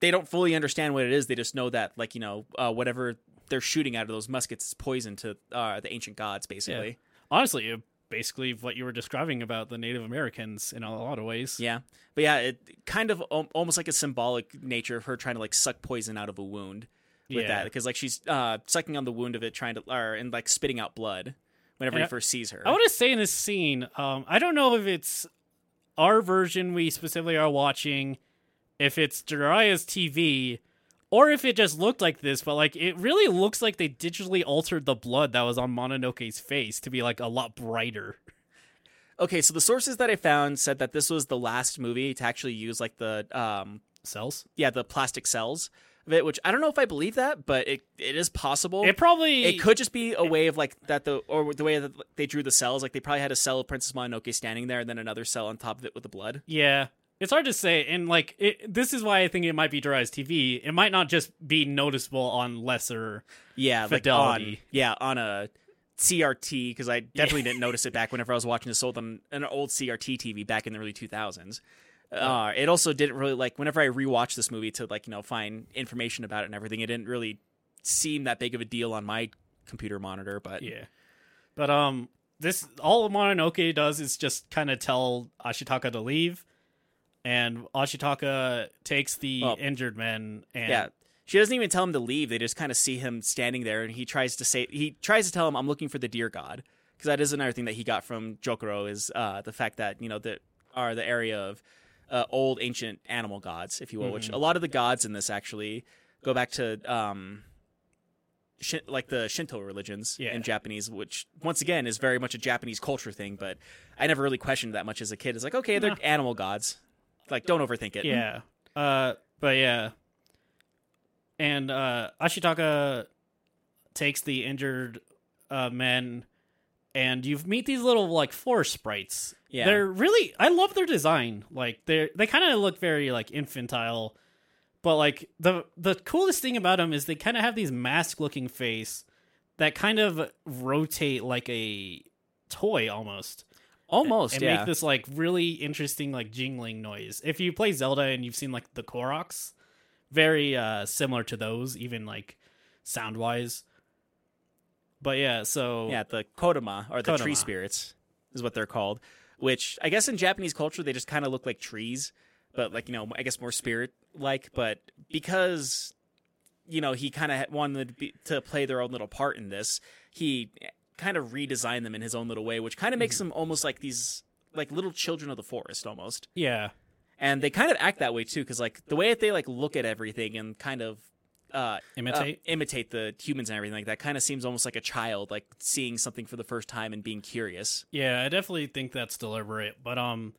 they don't fully understand what it is. They just know that like you know uh, whatever they're shooting out of those muskets is poison to uh, the ancient gods, basically. honestly, uh, basically what you were describing about the Native Americans in a lot of ways. Yeah, but yeah, it kind of al- almost like a symbolic nature of her trying to like suck poison out of a wound with Yeah. that because like she's uh, sucking on the wound of it, trying to or, and like spitting out blood whenever And he I- first sees her. I want to say in this scene, um, I don't know if it's our version we specifically are watching, if it's Jeriah's TV, or if it just looked like this, but like it really looks like they digitally altered the blood that was on Mononoke's face to be like a lot brighter. Okay, so the sources that I found said that this was the last movie to actually use like the um Cells? yeah, the plastic cells of it, which I don't know if I believe that, but it it is possible. It probably it could just be a way of like that the or the way that they drew the cells, like they probably had a cell of Princess Mononoke standing there and then another cell on top of it with the blood. Yeah. It's hard to say, and like it, this is why I think it might be Jeriah's TV. It might not just be noticeable on lesser. Yeah, Fidelity. like on yeah, on a CRT because I definitely didn't notice it back whenever I was watching this old on an old CRT TV back in the early 2000s. Uh, it also didn't really like whenever I rewatched this movie to like you know find information about it and everything. It didn't really seem that big of a deal on my computer monitor, but Yeah. But um this all Mononoke does is just kind of tell Ashitaka to leave and Ashitaka takes the Well, injured men and yeah. She doesn't even tell him to leave. They just kind of see him standing there, and he tries to say he tries to tell him, "I'm looking for the deer god," because that is another thing that he got from Jokoro is uh, the fact that you know that are the area of uh, old ancient animal gods, if you will. Which a lot of the gods in this actually go back to um, Shin- like the Shinto religions Yeah. in Japanese, which once again is very much a Japanese culture thing. But I never really questioned that much as a kid. It's like okay, they're Nah. animal gods. Like don't overthink it. yeah. Uh but yeah. And uh Ashitaka takes the injured uh men and you meet these little like forest sprites. Yeah. They're really I love their design. Like they're they kind of look very like infantile. But like the the coolest thing about them is they kind of have these mask looking face that kind of rotate like a toy almost. Almost, and yeah. make this like really interesting like jingling noise. If you play Zelda and you've seen like the Koroks, very uh similar to those, even like sound wise. But yeah, so Yeah, the Kodama or the tree spirits is what they're called. Which I guess in Japanese culture they just kind of look like trees, but like you know I guess more spirit like. But because you know he kind of wanted to, be, to play their own little part in this, he kind of redesigned them in his own little way, which kind of Mm-hmm. makes them almost like these like little children of the forest almost. yeah, And they kind of act that way too, because like the way that they like look at everything and kind of uh, imitate. uh, imitate the humans and everything like that kind of seems almost like a child like seeing something for the first time and being curious Yeah, I definitely think that's deliberate. But um,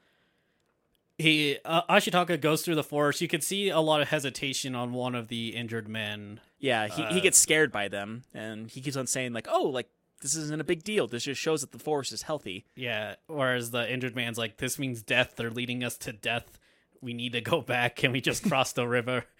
he uh, Ashitaka goes through the forest. You can see a lot of hesitation on one of the injured men. yeah he, he Uh, gets scared by them and he keeps on saying like oh like this isn't a big deal this just shows that the forest is healthy Yeah, whereas the injured man's like, "This means death. They're leading us to death. We need to go back. Can we just cross the river?"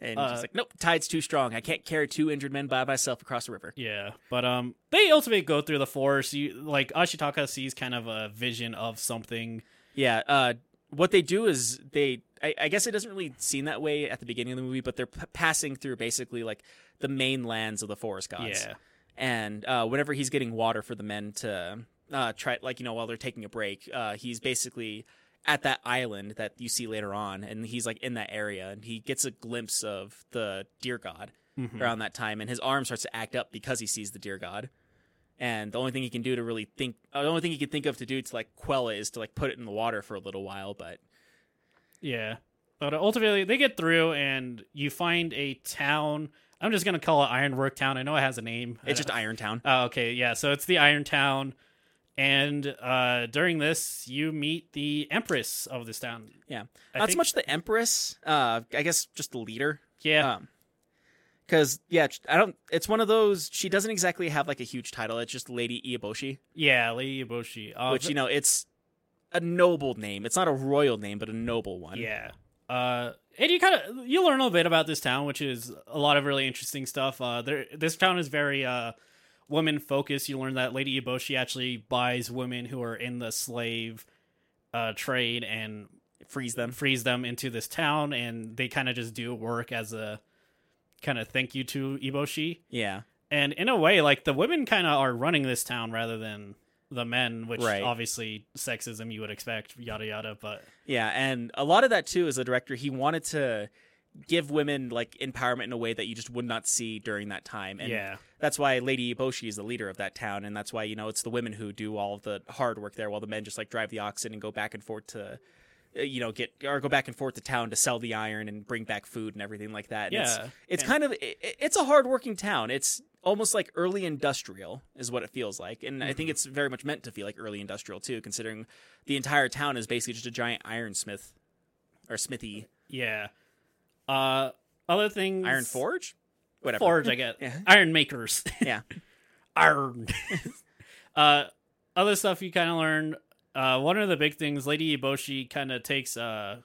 and Uh, he's like nope tide's too strong i can't carry two injured men by myself across the river Yeah, but um, they ultimately go through the forest. You like Ashitaka sees kind of a vision of something. yeah uh what they do is they I, I guess it doesn't really seem that way at the beginning of the movie but they're p- passing through basically like the main lands of the forest gods Yeah, and uh, whenever he's getting water for the men to uh, try, like you know, while they're taking a break, uh, he's basically at that island that you see later on, and he's like in that area, and he gets a glimpse of the deer god Mhm. around that time, and his arm starts to act up because he sees the deer god. And the only thing he can do to really think, uh, the only thing he can think of to do to like quell it is to like put it in the water for a little while. But yeah. But ultimately, they get through, and you find a town. I'm just gonna call it Ironwork Town. I know it has a name. It's just Iron Town. Oh, okay, yeah. So it's the Iron Town, and uh, during this, you meet the Empress of this town. Yeah, I not think- so much the Empress. Uh, I guess just the leader. Yeah, Um, because yeah, I don't. It's one of those. She doesn't exactly have like a huge title. It's just Lady Eboshi, yeah, Lady Eboshi. Uh, which you know, it's a noble name. It's not a royal name, but a noble one. Yeah. Uh, and you kind of you learn a bit about this town, which is a lot of really interesting stuff. Uh, there, this town is very uh, woman focus, You learn that Lady Eboshi actually buys women who are in the slave uh, trade and frees them. frees them into this town, and they kind of just do work as a kind of thank you to Eboshi. Yeah, And in a way, like the women kind of are running this town rather than the men, which Right. obviously sexism you would expect, yada yada. But yeah, and a lot of that too, as a director, he wanted to give women like empowerment in a way that you just would not see during that time. And yeah, that's why Lady Eboshi is the leader of that town, and that's why you know it's the women who do all the hard work there, while the men just like drive the oxen and go back and forth to, uh, you know, get or go back and forth to town to sell the iron and bring back food and everything like that. And it's, Yeah, it's and- kind of it, it's a hardworking town. It's almost like early industrial is what it feels like, and I Mm-hmm. think it's very much meant to feel like early industrial too, considering the entire town is basically just a giant ironsmith or smithy yeah. Uh, other things, iron forge, whatever forge, I get Yeah. iron makers, Yeah, iron. uh, other stuff you kind of learn. Uh, one of the big things, Lady Eboshi kind of takes uh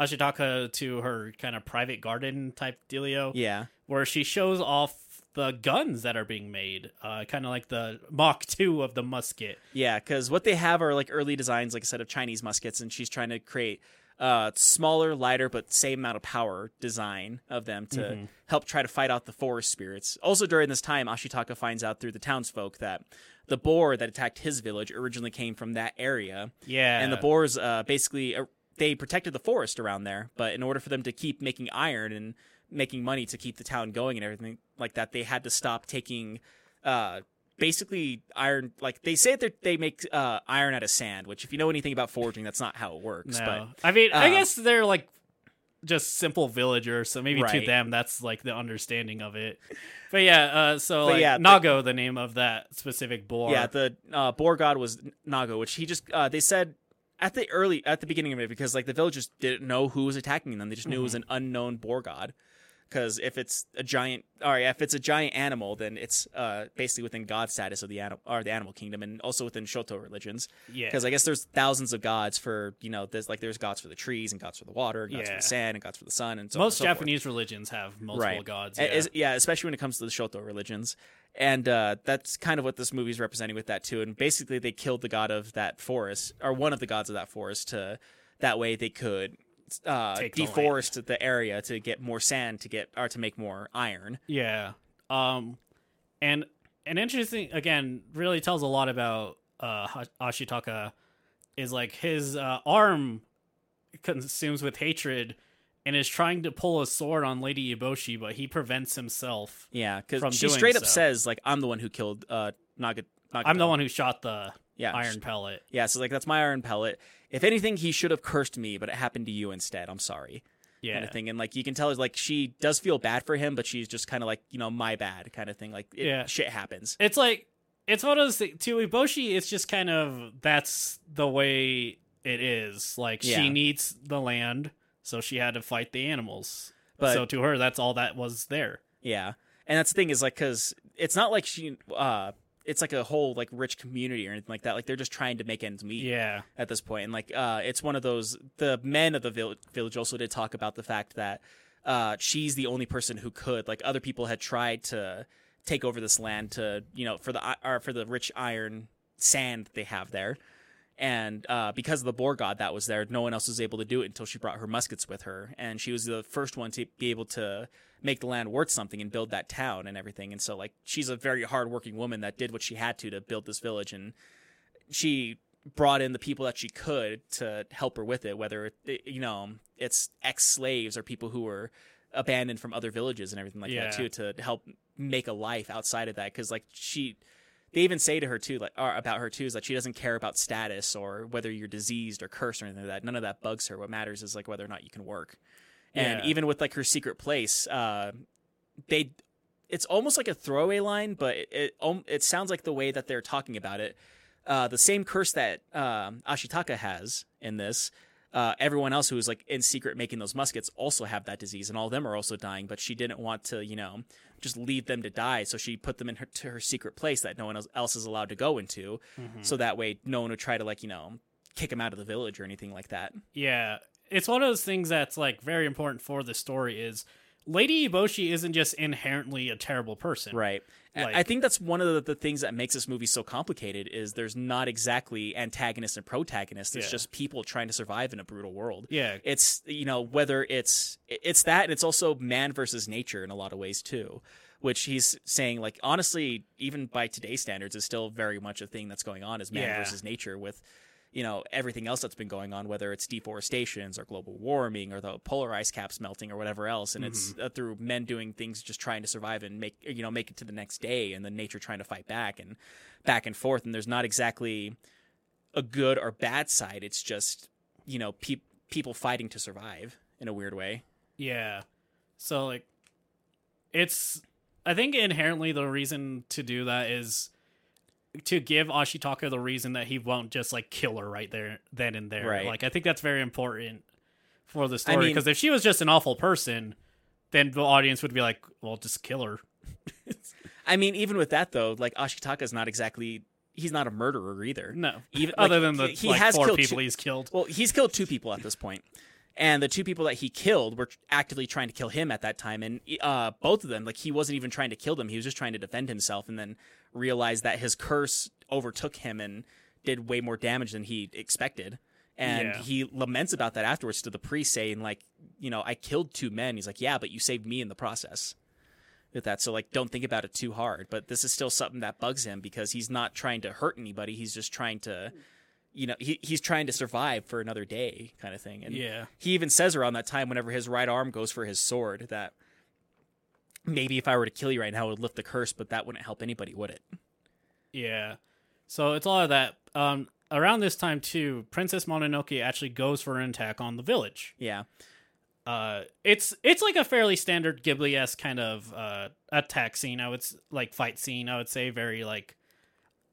Ashitaka to her kind of private garden type dealio. yeah. where she shows off the guns that are being made, uh, kind of like the Mach 2 of the musket. Yeah, because what they have are like early designs, like a set of Chinese muskets, and she's trying to create uh, smaller, lighter, but same amount of power design of them to Mm-hmm. help try to fight out the forest spirits. Also, during this time, Ashitaka finds out through the townsfolk that the boar that attacked his village originally came from that area, Yeah. and the boars uh, basically uh, they protected the forest around there. But in order for them to keep making iron and making money to keep the town going and everything like that, they had to stop taking uh, basically iron. Like they say that they make uh, iron out of sand, which if you know anything about forging, that's not how it works. No. I mean, I uh, guess they're like just simple villagers, so maybe to them that's like the understanding of it. But yeah, uh, so But like yeah, Nago, the name of that specific boar. Yeah, the uh, boar god was Nago, which he just uh, they said at the early at the beginning of it because like the villagers didn't know who was attacking them. They just knew it was an unknown boar god. Because if it's a giant, or if it's a giant animal, then it's uh, basically within God status of the animal or the animal kingdom, and also within Shinto religions. Yeah. Because I guess there's thousands of gods for you know, there's like there's gods for the trees and gods for the water, and gods for the sand and gods for the sun, and so on and Most so forth. Japanese religions have multiple right gods. Yeah. is- yeah, especially when it comes to the Shinto religions. And uh, that's kind of what this movie's representing with that too. And basically, they killed the god of that forest, or one of the gods of that forest, to that way they could uh, Take the deforest the area to get more sand to get or to make more iron. Yeah. Um, and an interesting again really tells a lot about uh Ashitaka is like his uh, arm consumes with hatred and is trying to pull a sword on Lady Eboshi, but he prevents himself. Yeah, because she straight up so. says like, "I'm the one who killed uh, Naga." I'm the one who shot the Yeah, iron pellet. Yeah, so like that's my iron pellet. If anything, he should have cursed me, but it happened to you instead. I'm sorry. Yeah. kind of thing. And like you can tell, like she does feel bad for him, but she's just kind of like you know my bad kind of thing. Like it, Yeah. shit happens. It's like it's one of those things to Eboshi. It's just kind of that's the way it is. Like Yeah. she needs the land, so she had to fight the animals. But- so to her, that's all that was there. Yeah, and that's the thing is like because it's not like she, uh, it's like a whole like rich community or anything like that. Like they're just trying to make ends meet. Yeah, at this point, and like uh, it's one of those. The men of the vill- village also did talk about the fact that uh, she's the only person who could. Like other people had tried to take over this land to you know for the or for the rich iron sand that they have there. And uh, because of the boar god that was there, no one else was able to do it until she brought her muskets with her, and she was the first one to be able to make the land worth something and build that town and everything. And so, like, she's a very hardworking woman that did what she had to to build this village, and she brought in the people that she could to help her with it whether it, you know it's ex-slaves or people who were abandoned from other villages and everything like Yeah. that too to help make a life outside of that. Because like she they even say to her too like or about her too is that she doesn't care about status or whether you're diseased or cursed or anything like that. None of that bugs her. What matters is like whether or not you can work and Yeah. even with like her secret place uh they it's almost like a throwaway line but it it, it sounds like the way that they're talking about it uh, the same curse that um, Ashitaka has in this. Uh, everyone else who is like in secret making those muskets also have that disease, and all of them are also dying. But she didn't want to, you know, just leave them to die, so she put them in her to her secret place that no one else- else is allowed to go into, so that way no one would try to like you know kick him out of the village or anything like that. yeah. It's one of those things that's like very important for the story. Is Lady Eboshi isn't just inherently a terrible person, Right. I- Like- I think that's one of the, the things that makes this movie so complicated is there's not exactly antagonists and protagonists. It's Yeah. just people trying to survive in a brutal world. Yeah, It's you know whether it's it's that and it's also man versus nature in a lot of ways too, which he's saying like honestly even by today's standards is still very much a thing that's going on is man Yeah. versus nature with you know everything else that's been going on whether it's deforestations or global warming or the polar ice caps melting or whatever else. And it's uh, through men doing things just trying to survive and make you know make it to the next day and then nature trying to fight back and back and forth. And there's not exactly a good or bad side. It's just you know pe- people fighting to survive in a weird way. Yeah. So like it's I think inherently the reason to do that is to give Ashitaka the reason that he won't just like kill her right there then and there. Right. Like I think that's very important for the I story mean- because if she was just an awful person, then the audience would be like, "Well, just kill her." i mean even with that though like ashitaka is not exactly he's not a murderer either No. Even- Other like, than the he- he like, has four killed people two- he's killed. Well, he's killed two people at this point, and the two people that he killed were actively trying to kill him at that time. And uh, both of them, like he wasn't even trying to kill them; he was just trying to defend himself, and then realized that his curse overtook him and did way more damage than he expected. And Yeah. he laments about that afterwards to the priest, saying, "Like, you know, I killed two men." He's like, "Yeah, but you saved me in the process." With that, so like, don't think about it too hard. But this is still something that bugs him because he's not trying to hurt anybody. He's just trying to you know, he, he's trying to survive for another day, kind of thing. And Yeah. he even says around that time, whenever his right arm goes for his sword, that maybe if I were to kill you right now, it would lift the curse, but that wouldn't help anybody, would it? Yeah. So it's all of that. Um, around this time too, Princess Mononoke actually goes for an attack on the village. Yeah, Uh, it's it's like a fairly standard Ghibli esque kind of uh attack scene. I would like fight scene. I would say very like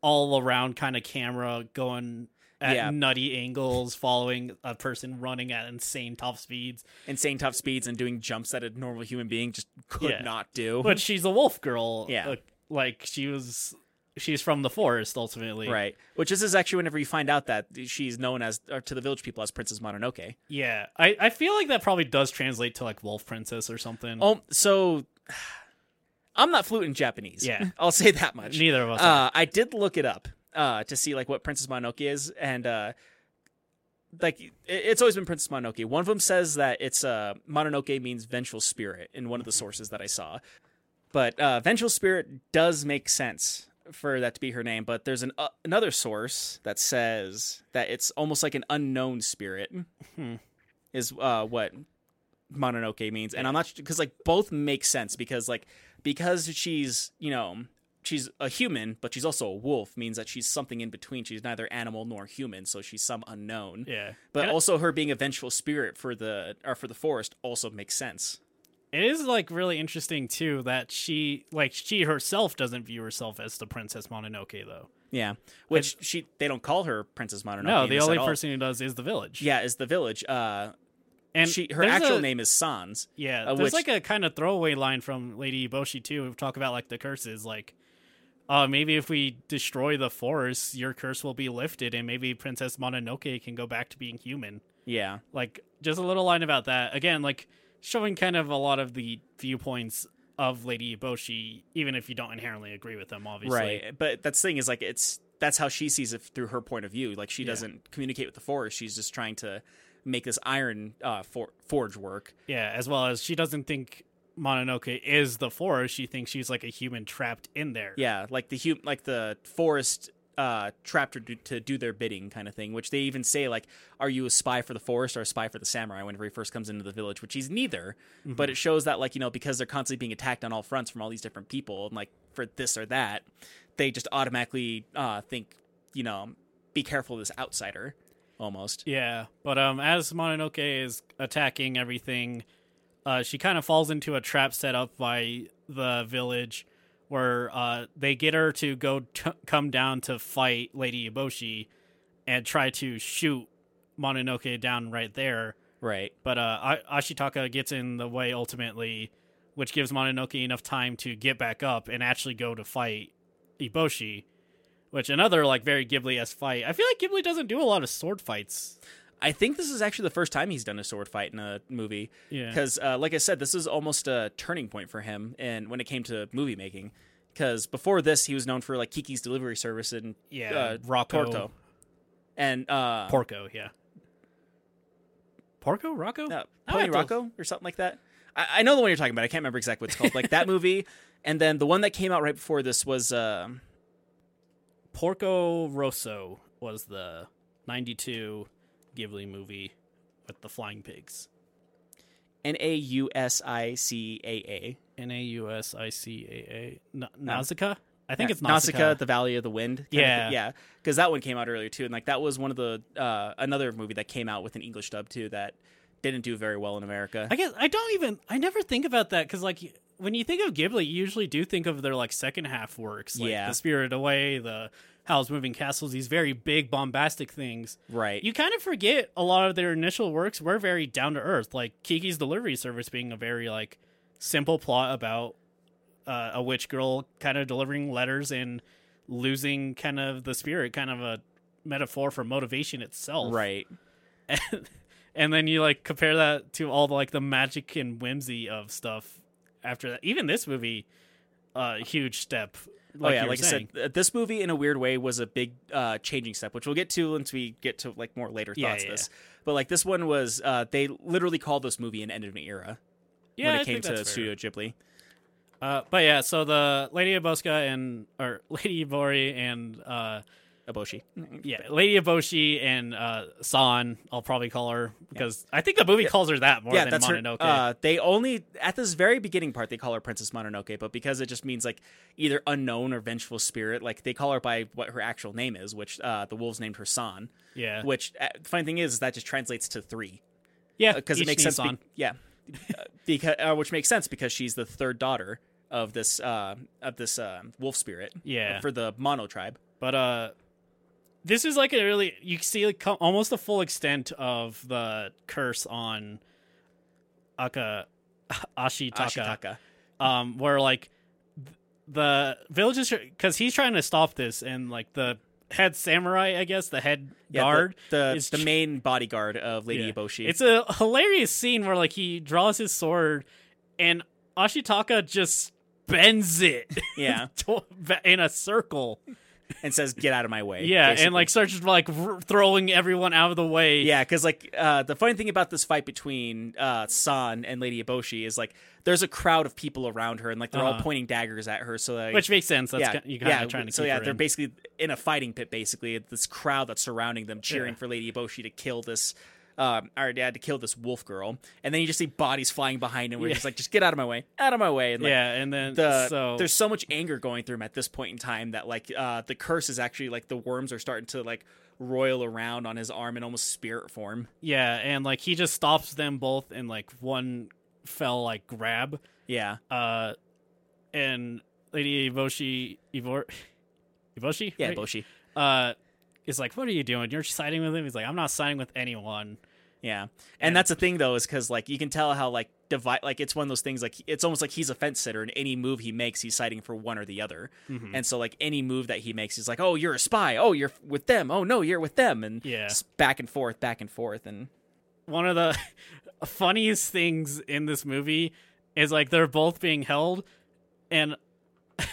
all around kind of camera going. At Yeah. nutty angles, following a person running at insane top speeds. insane top speeds and doing jumps that a normal human being just could Yeah. not do. But she's a wolf girl. Yeah. like she was. She's from the forest ultimately. right, which this is actually whenever you find out that she's known as or to the village people as Princess Mononoke. Yeah, I, I feel like that probably does translate to like wolf princess or something. Oh, so I'm not fluent in Japanese. Yeah. I'll say that much. Neither of us. are. Uh, I did look it up uh, to see like what Princess Mononoke is, and uh, like it- it's always been Princess Mononoke. One of them says that it's uh, Mononoke means vengeful spirit in one of the sources that I saw, but uh, vengeful spirit does make sense for that to be her name. But there's an uh, another source that says that it's almost like an unknown spirit is uh, what Mononoke means, and I'm not because like both make sense because like because she's you know she's a human, but she's also a wolf means that she's something in between. She's neither animal nor human, so she's some unknown. yeah, But And also her being a vengeful spirit for the or for the forest also makes sense. it is like really interesting too that she like she herself doesn't view herself as the princess Mononoke though. Yeah, which she they don't call her Princess Mononoke. No, the only person who does is the village. Yeah, is the village. Uh, and she her actual a- name is Sans. Yeah, uh, there's which- like a kind of throwaway line from Lady Eboshi too. who Talk about like the curses, like, uh, maybe if we destroy the forest, your curse will be lifted, and maybe Princess Mononoke can go back to being human. Yeah, Like, just a little line about that. Again, like showing kind of a lot of the viewpoints of Lady Eboshi, even if you don't inherently agree with them, obviously. right. But that's the thing is like it's that's how she sees it through her point of view. Like she Yeah. doesn't communicate with the forest. She's just trying to make this iron uh, for- forge work. Yeah, as well as she doesn't think Mononoke is the forest. She thinks she's like a human trapped in there. Yeah, like the hu- like the forest uh, trapped her to, to do their bidding, kind of thing. Which they even say like, "Are you a spy for the forest or a spy for the samurai?" Whenever he first comes into the village, which he's neither. But it shows that like you know because they're constantly being attacked on all fronts from all these different people, and like for this or that, they just automatically uh, think you know be careful of this outsider, almost. Yeah, but um, as Mononoke is attacking everything, uh, she kind of falls into a trap set up by the village, where uh, they get her to go t- come down to fight Lady Eboshi, and try to shoot Mononoke down right there. Right. But uh, Ashitaka gets in the way ultimately, which gives Mononoke enough time to get back up and actually go to fight Eboshi. Which another like very Ghibli-esque fight. I feel like Ghibli doesn't do a lot of sword fights. I think this is actually the first time he's done a sword fight in a movie. Yeah. Because, uh, like I said, this is almost a turning point for him, and when it came to movie making, because before this, he was known for like Kiki's Delivery Service and Yeah, uh, Rocco. Porto, and uh, Porco, yeah. Porco, Rocco, uh, Pony to- Rocco or something like that. I, I know the one you're talking about. I can't remember exactly what it's called. like that movie, and then the one that came out right before this was uh, Porco Rosso was the '92 Ghibli movie with the flying pigs. N A U S I C A A. N a u s i c a a Na- Nausicaa. I think it's Nausicaa, Nausicaa. the Valley of the Wind. Yeah. yeah, because that one came out earlier too, and like that was one of the uh, another movie that came out with an English dub too that didn't do very well in America. I guess I don't even. I never think about that because like when you think of Ghibli, you usually do think of their like second half works, like Yeah. The Spirit Away, the Howl's Moving Castles, these very big bombastic things. right. You kind of forget a lot of their initial works were very down to earth, like Kiki's Delivery Service being a very like simple plot about uh, a witch girl kind of delivering letters and losing kind of the spirit, kind of a metaphor for motivation itself, right. and, and then you like compare that to all the like the magic and whimsy of stuff after that. Even this movie, a uh, huge step. Like oh yeah, like I said, this movie in a weird way was a big uh, changing step, which we'll get to once we get to like more later Yeah, thoughts. yeah, of this, but like this one was, uh, they literally called this movie an end of an era yeah, when I it came think to that's fair. Studio Ghibli. Uh, but yeah, so the Lady Aboska and or Lady Ibori and uh, Eboshi. yeah, Lady Eboshi and uh, San, I'll probably call her because I think the movie calls her that more yeah, than that's Mononoke. her. Uh, they only at this very beginning part they call her Princess Mononoke, but because it just means like either unknown or vengeful spirit, like they call her by what her actual name is, which uh, the wolves named her San. yeah, Which uh, the funny thing is is that just translates to three yeah, because it makes sense. be- yeah, Uh, because uh, which makes sense because she's the third daughter of this uh, of this uh, wolf spirit. Yeah. for the Mono tribe. But uh, this is like a really you see like almost the full extent of the curse on Aka Ashitaka, Ashitaka. um where like the villagers because he's trying to stop this and like the head samurai I guess the head Yeah, guard the the, is the main bodyguard of Lady Yeah. Eboshi. It's a hilarious scene where like he draws his sword and Ashitaka just bends it yeah, in a circle. And says, "Get out of my way." Yeah, basically. and like starts just, like r- throwing everyone out of the way. Yeah, because like uh, the funny thing about this fight between uh, San and Lady Eboshi is like there's a crowd of people around her, and like they're all Uh-huh. pointing daggers at her. So like, which makes sense. That's yeah, ki- you kind yeah, of trying to so yeah, they're in. basically in a fighting pit. Basically, this crowd that's surrounding them, cheering Yeah. for Lady Eboshi to kill this. Um, or yeah, to kill this wolf girl, and then you just see bodies flying behind him. We're Yeah. just like, just get out of my way, out of my way. And like, yeah, and then the so there's so much anger going through him at this point in time that like uh the curse is actually like the worms are starting to like roil around on his arm in almost spirit form. yeah, and like he just stops them both in like one fell like grab. Yeah, Uh, and Lady Ivoshi Ivor Ivoshi yeah, right? Boshi. uh is like, what are you doing? You're siding with him. He's like, I'm not siding with anyone. Yeah, and that's the thing though, is because like you can tell how like divide like it's one of those things like it's almost like he's a fence sitter, and any move he makes, he's siding for one or the other. Mm-hmm. And so like any move that he makes, he's like, oh, you're a spy. Oh, you're with them. Oh no, you're with them. And Yeah. back and forth, back and forth, and one of the funniest things in this movie is like they're both being held and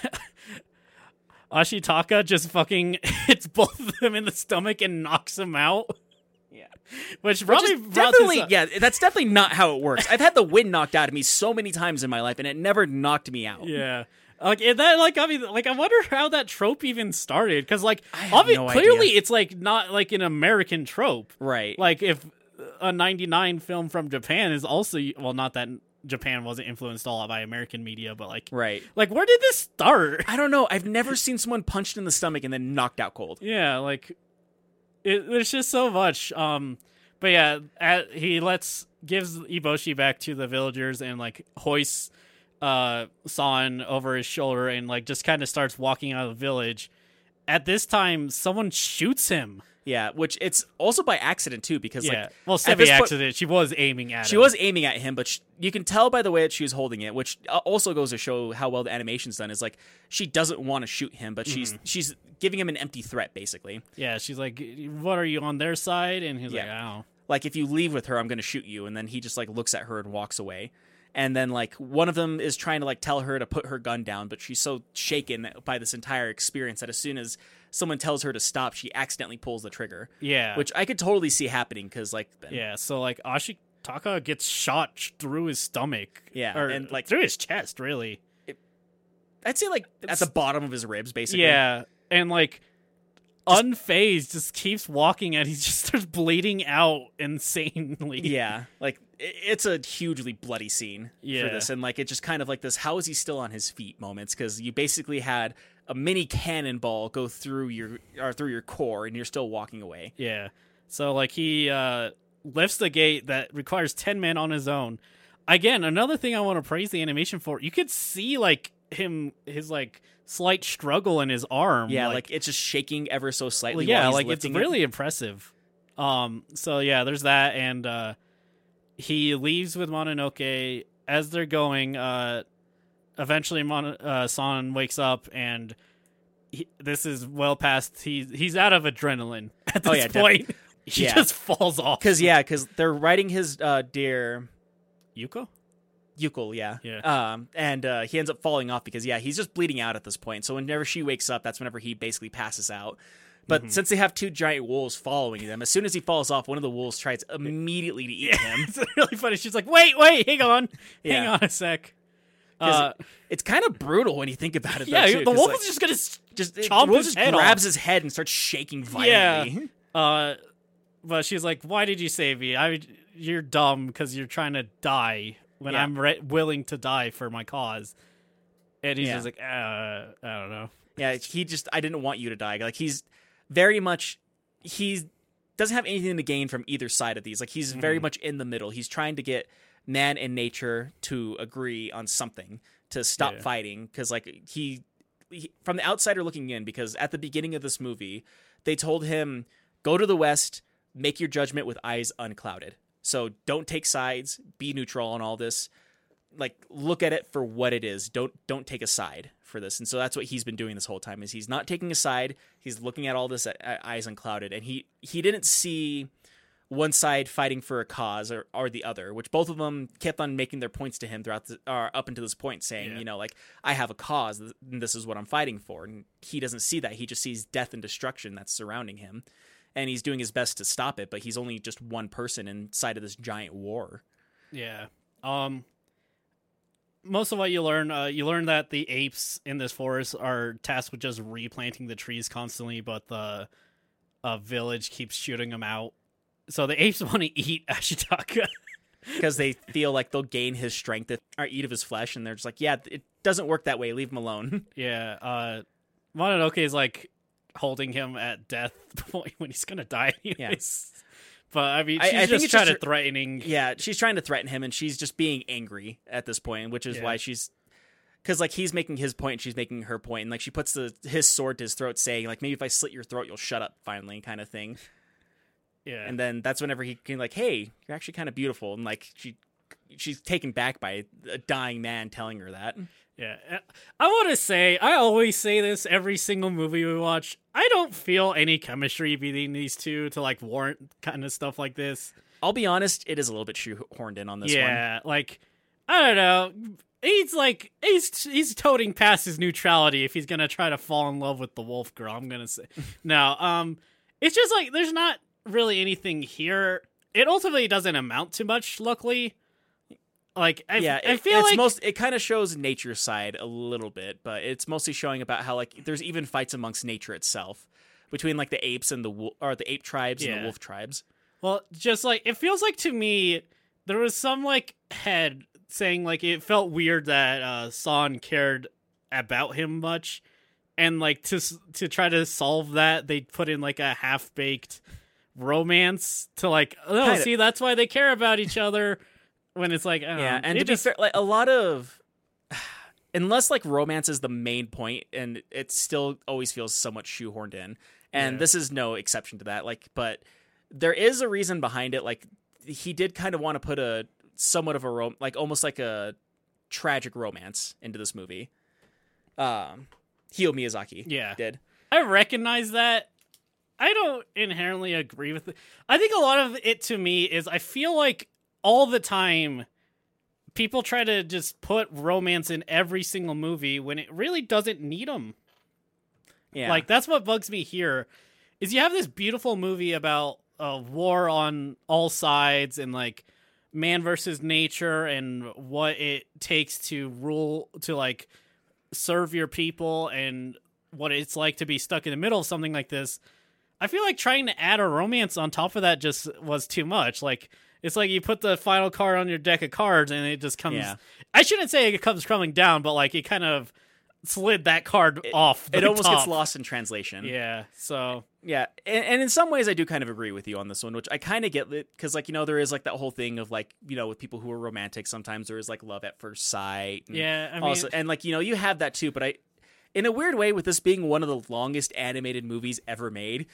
Ashitaka just fucking hits both of them in the stomach and knocks them out. Which Which probably definitely yeah, that's definitely not how it works. I've had the wind knocked out of me so many times in my life, and it never knocked me out. Yeah. Like that, like I mean, like I wonder how that trope even started because, like, have obvi- no clearly idea. it's like not like an American trope. Right. Like if a '99 film from Japan is also well, not that Japan wasn't influenced all by American media, but like, right. like where did this start? I don't know. I've never seen someone punched in the stomach and then knocked out cold. Yeah, like it, there's just so much. Um, but yeah, at, he lets gives Eboshi back to the villagers and like hoists uh San over his shoulder and like just kind of starts walking out of the village. At this time, someone shoots him. Yeah, which it's also by accident too, because yeah, like well, semi accident. She was aiming at. she him. was aiming at him, but sh- you can tell by the way that she was holding it, which uh, also goes to show how well the animation's done. Is like she doesn't want to shoot him, but she's Mm-hmm. she's giving him an empty threat, basically. Yeah, she's like, "What are you on their side?" And he's like, Yeah. "I don't." Like if you leave with her, I'm going to shoot you, and then he just like looks at her and walks away. And then like one of them is trying to like tell her to put her gun down, but she's so shaken by this entire experience that as soon as someone tells her to stop, she accidentally pulls the trigger. Yeah, which I could totally see happening because like yeah. So like Ashitaka gets shot through his stomach. Yeah, or and, like- through his chest, really. I'd say like at the bottom of his ribs, basically. Yeah, and like unfazed, just keeps walking and he just starts bleeding out insanely. yeah. Like it's a hugely bloody scene Yeah. for this, and like it just kind of like this. How is he still on his feet? Moments because you basically had a mini cannonball go through your or through your core, and you're still walking away. Yeah. So like he uh lifts the gate that requires 10 men on his own. Again, another thing I want to praise the animation for. You could see like him his like slight struggle in his arm. Yeah, like, it's just shaking ever so well, slightly. yeah, while he's like it's it. really impressive. Um so yeah, there's that and uh he leaves with Mononoke as they're going uh eventually Mon- uh San wakes up and he, this is well past he's he's out of adrenaline at this Oh, yeah, point. He Yeah. just falls off. because yeah, because they're riding his uh, deer Yuko? Yukul, yeah. Yeah. Um, and uh, he ends up falling off because yeah, he's just bleeding out at this point. So whenever she wakes up, that's whenever he basically passes out. But Mm-hmm. since they have two giant wolves following them, as soon as he falls off, one of the wolves tries immediately to eat him. it's really funny. She's like, "Wait, wait, hang on, hang on a sec." Uh, It's kind of brutal when you think about it. yeah, though, too, the wolf like, is just gonna. just chomp wolf his just head grabs off. his head and starts shaking Yeah. violently. Uh, but she's like, "Why did you save me? I, you're dumb because you're trying to die when Yeah. I'm re- willing to die for my cause." And he's Yeah. just like, uh, "I don't know." Yeah, he just I didn't want you to die. Like he's very much he doesn't have anything to gain from either side of these. Like he's Mm-hmm. very much in the middle. He's trying to get man and nature to agree on something to stop Yeah. fighting because like he, he from the outsider looking in because at the beginning of this movie they told him go to the west, make your judgment with eyes unclouded. So don't take sides, be neutral on all this. Like look at it for what it is. Don't don't take a side for this. And so that's what he's been doing this whole time is he's not taking a side. He's looking at all this at, at eyes unclouded and he he didn't see one side fighting for a cause or, or the other, which both of them kept on making their points to him throughout the, or up until this point, saying, Yeah. you know, like I have a cause, and this is what I'm fighting for, and he doesn't see that. He just sees death and destruction that's surrounding him, and he's doing his best to stop it, but he's only just one person inside of this giant war. Yeah. Um most of what you learn, uh, you learn that the apes in this forest are tasked with just replanting the trees constantly, but the uh, village keeps shooting them out. So the apes want to eat Ashitaka. Because they feel like they'll gain his strength if, or eat of his flesh, and they're just like, yeah, it doesn't work that way. Leave him alone. yeah. Uh, Mononoke is like holding him at death point when he's gonna die. Anyways. But I mean, she's I think just trying just to threatening. Yeah, she's trying to threaten him, and she's just being angry at this point, which is Yeah. why she's because like he's making his point, and she's making her point, and like she puts the his sword to his throat, saying like maybe if I slit your throat, you'll shut up finally, kind of thing. Yeah. And then that's whenever he can like, hey, you're actually kind of beautiful, and like she she's taken back by a dying man telling her that. Yeah. Uh, I want to say, I always say this every single movie we watch. I don't feel any chemistry between these two to like warrant kind of stuff like this. I'll be honest, it is a little bit shoehorned in on this one. yeah, like I don't know. He's like he's he's toting past his neutrality if he's gonna try to fall in love with the wolf girl. I'm gonna say no. Um, it's just like there's not really anything here. It ultimately doesn't amount to much. Luckily, like I, yeah, I it- feel it's like most it kind of shows nature's side a little bit, but it's mostly showing about how like there's even fights amongst nature itself between like the apes and the or the ape tribes and the wolf tribes. Well, just like it feels like to me, there was some like head saying like it felt weird that uh San cared about him much, and like to to try to solve that, they put in like a half baked romance to like oh Kinda. see that's why they care about each other when it's like don't Yeah, and to just be fair, like a lot of unless like romance is the main point, and it still always feels somewhat shoehorned in, and Yeah. this is no exception to that. Like, but there is a reason behind it. Like, he did kind of want to put a somewhat of a rom- like almost like a tragic romance into this movie. Um, Hayao Miyazaki, Yeah. did. I recognize that. I don't inherently agree with it. I think a lot of it to me is I feel like all the time people try to just put romance in every single movie when it really doesn't need them. Yeah, Like that's what bugs me here is you have this beautiful movie about a war on all sides and like man versus nature and what it takes to rule to like serve your people and what it's like to be stuck in the middle of something like this. I feel like trying to add a romance on top of that just was too much. Like it's like you put the final card on your deck of cards and it just comes Yeah. I shouldn't say it comes crumbling down, but like it kind of slid that card off. it almost top. gets lost in translation. Yeah. So Yeah, and, and in some ways, I do kind of agree with you on this one, which I kind of get because, like, you know, there is like that whole thing of like, you know, with people who are romantic, sometimes there is like love at first sight. And yeah, I mean, also, and like, you know, you have that too. But I, in a weird way, with this being one of the longest animated movies ever made,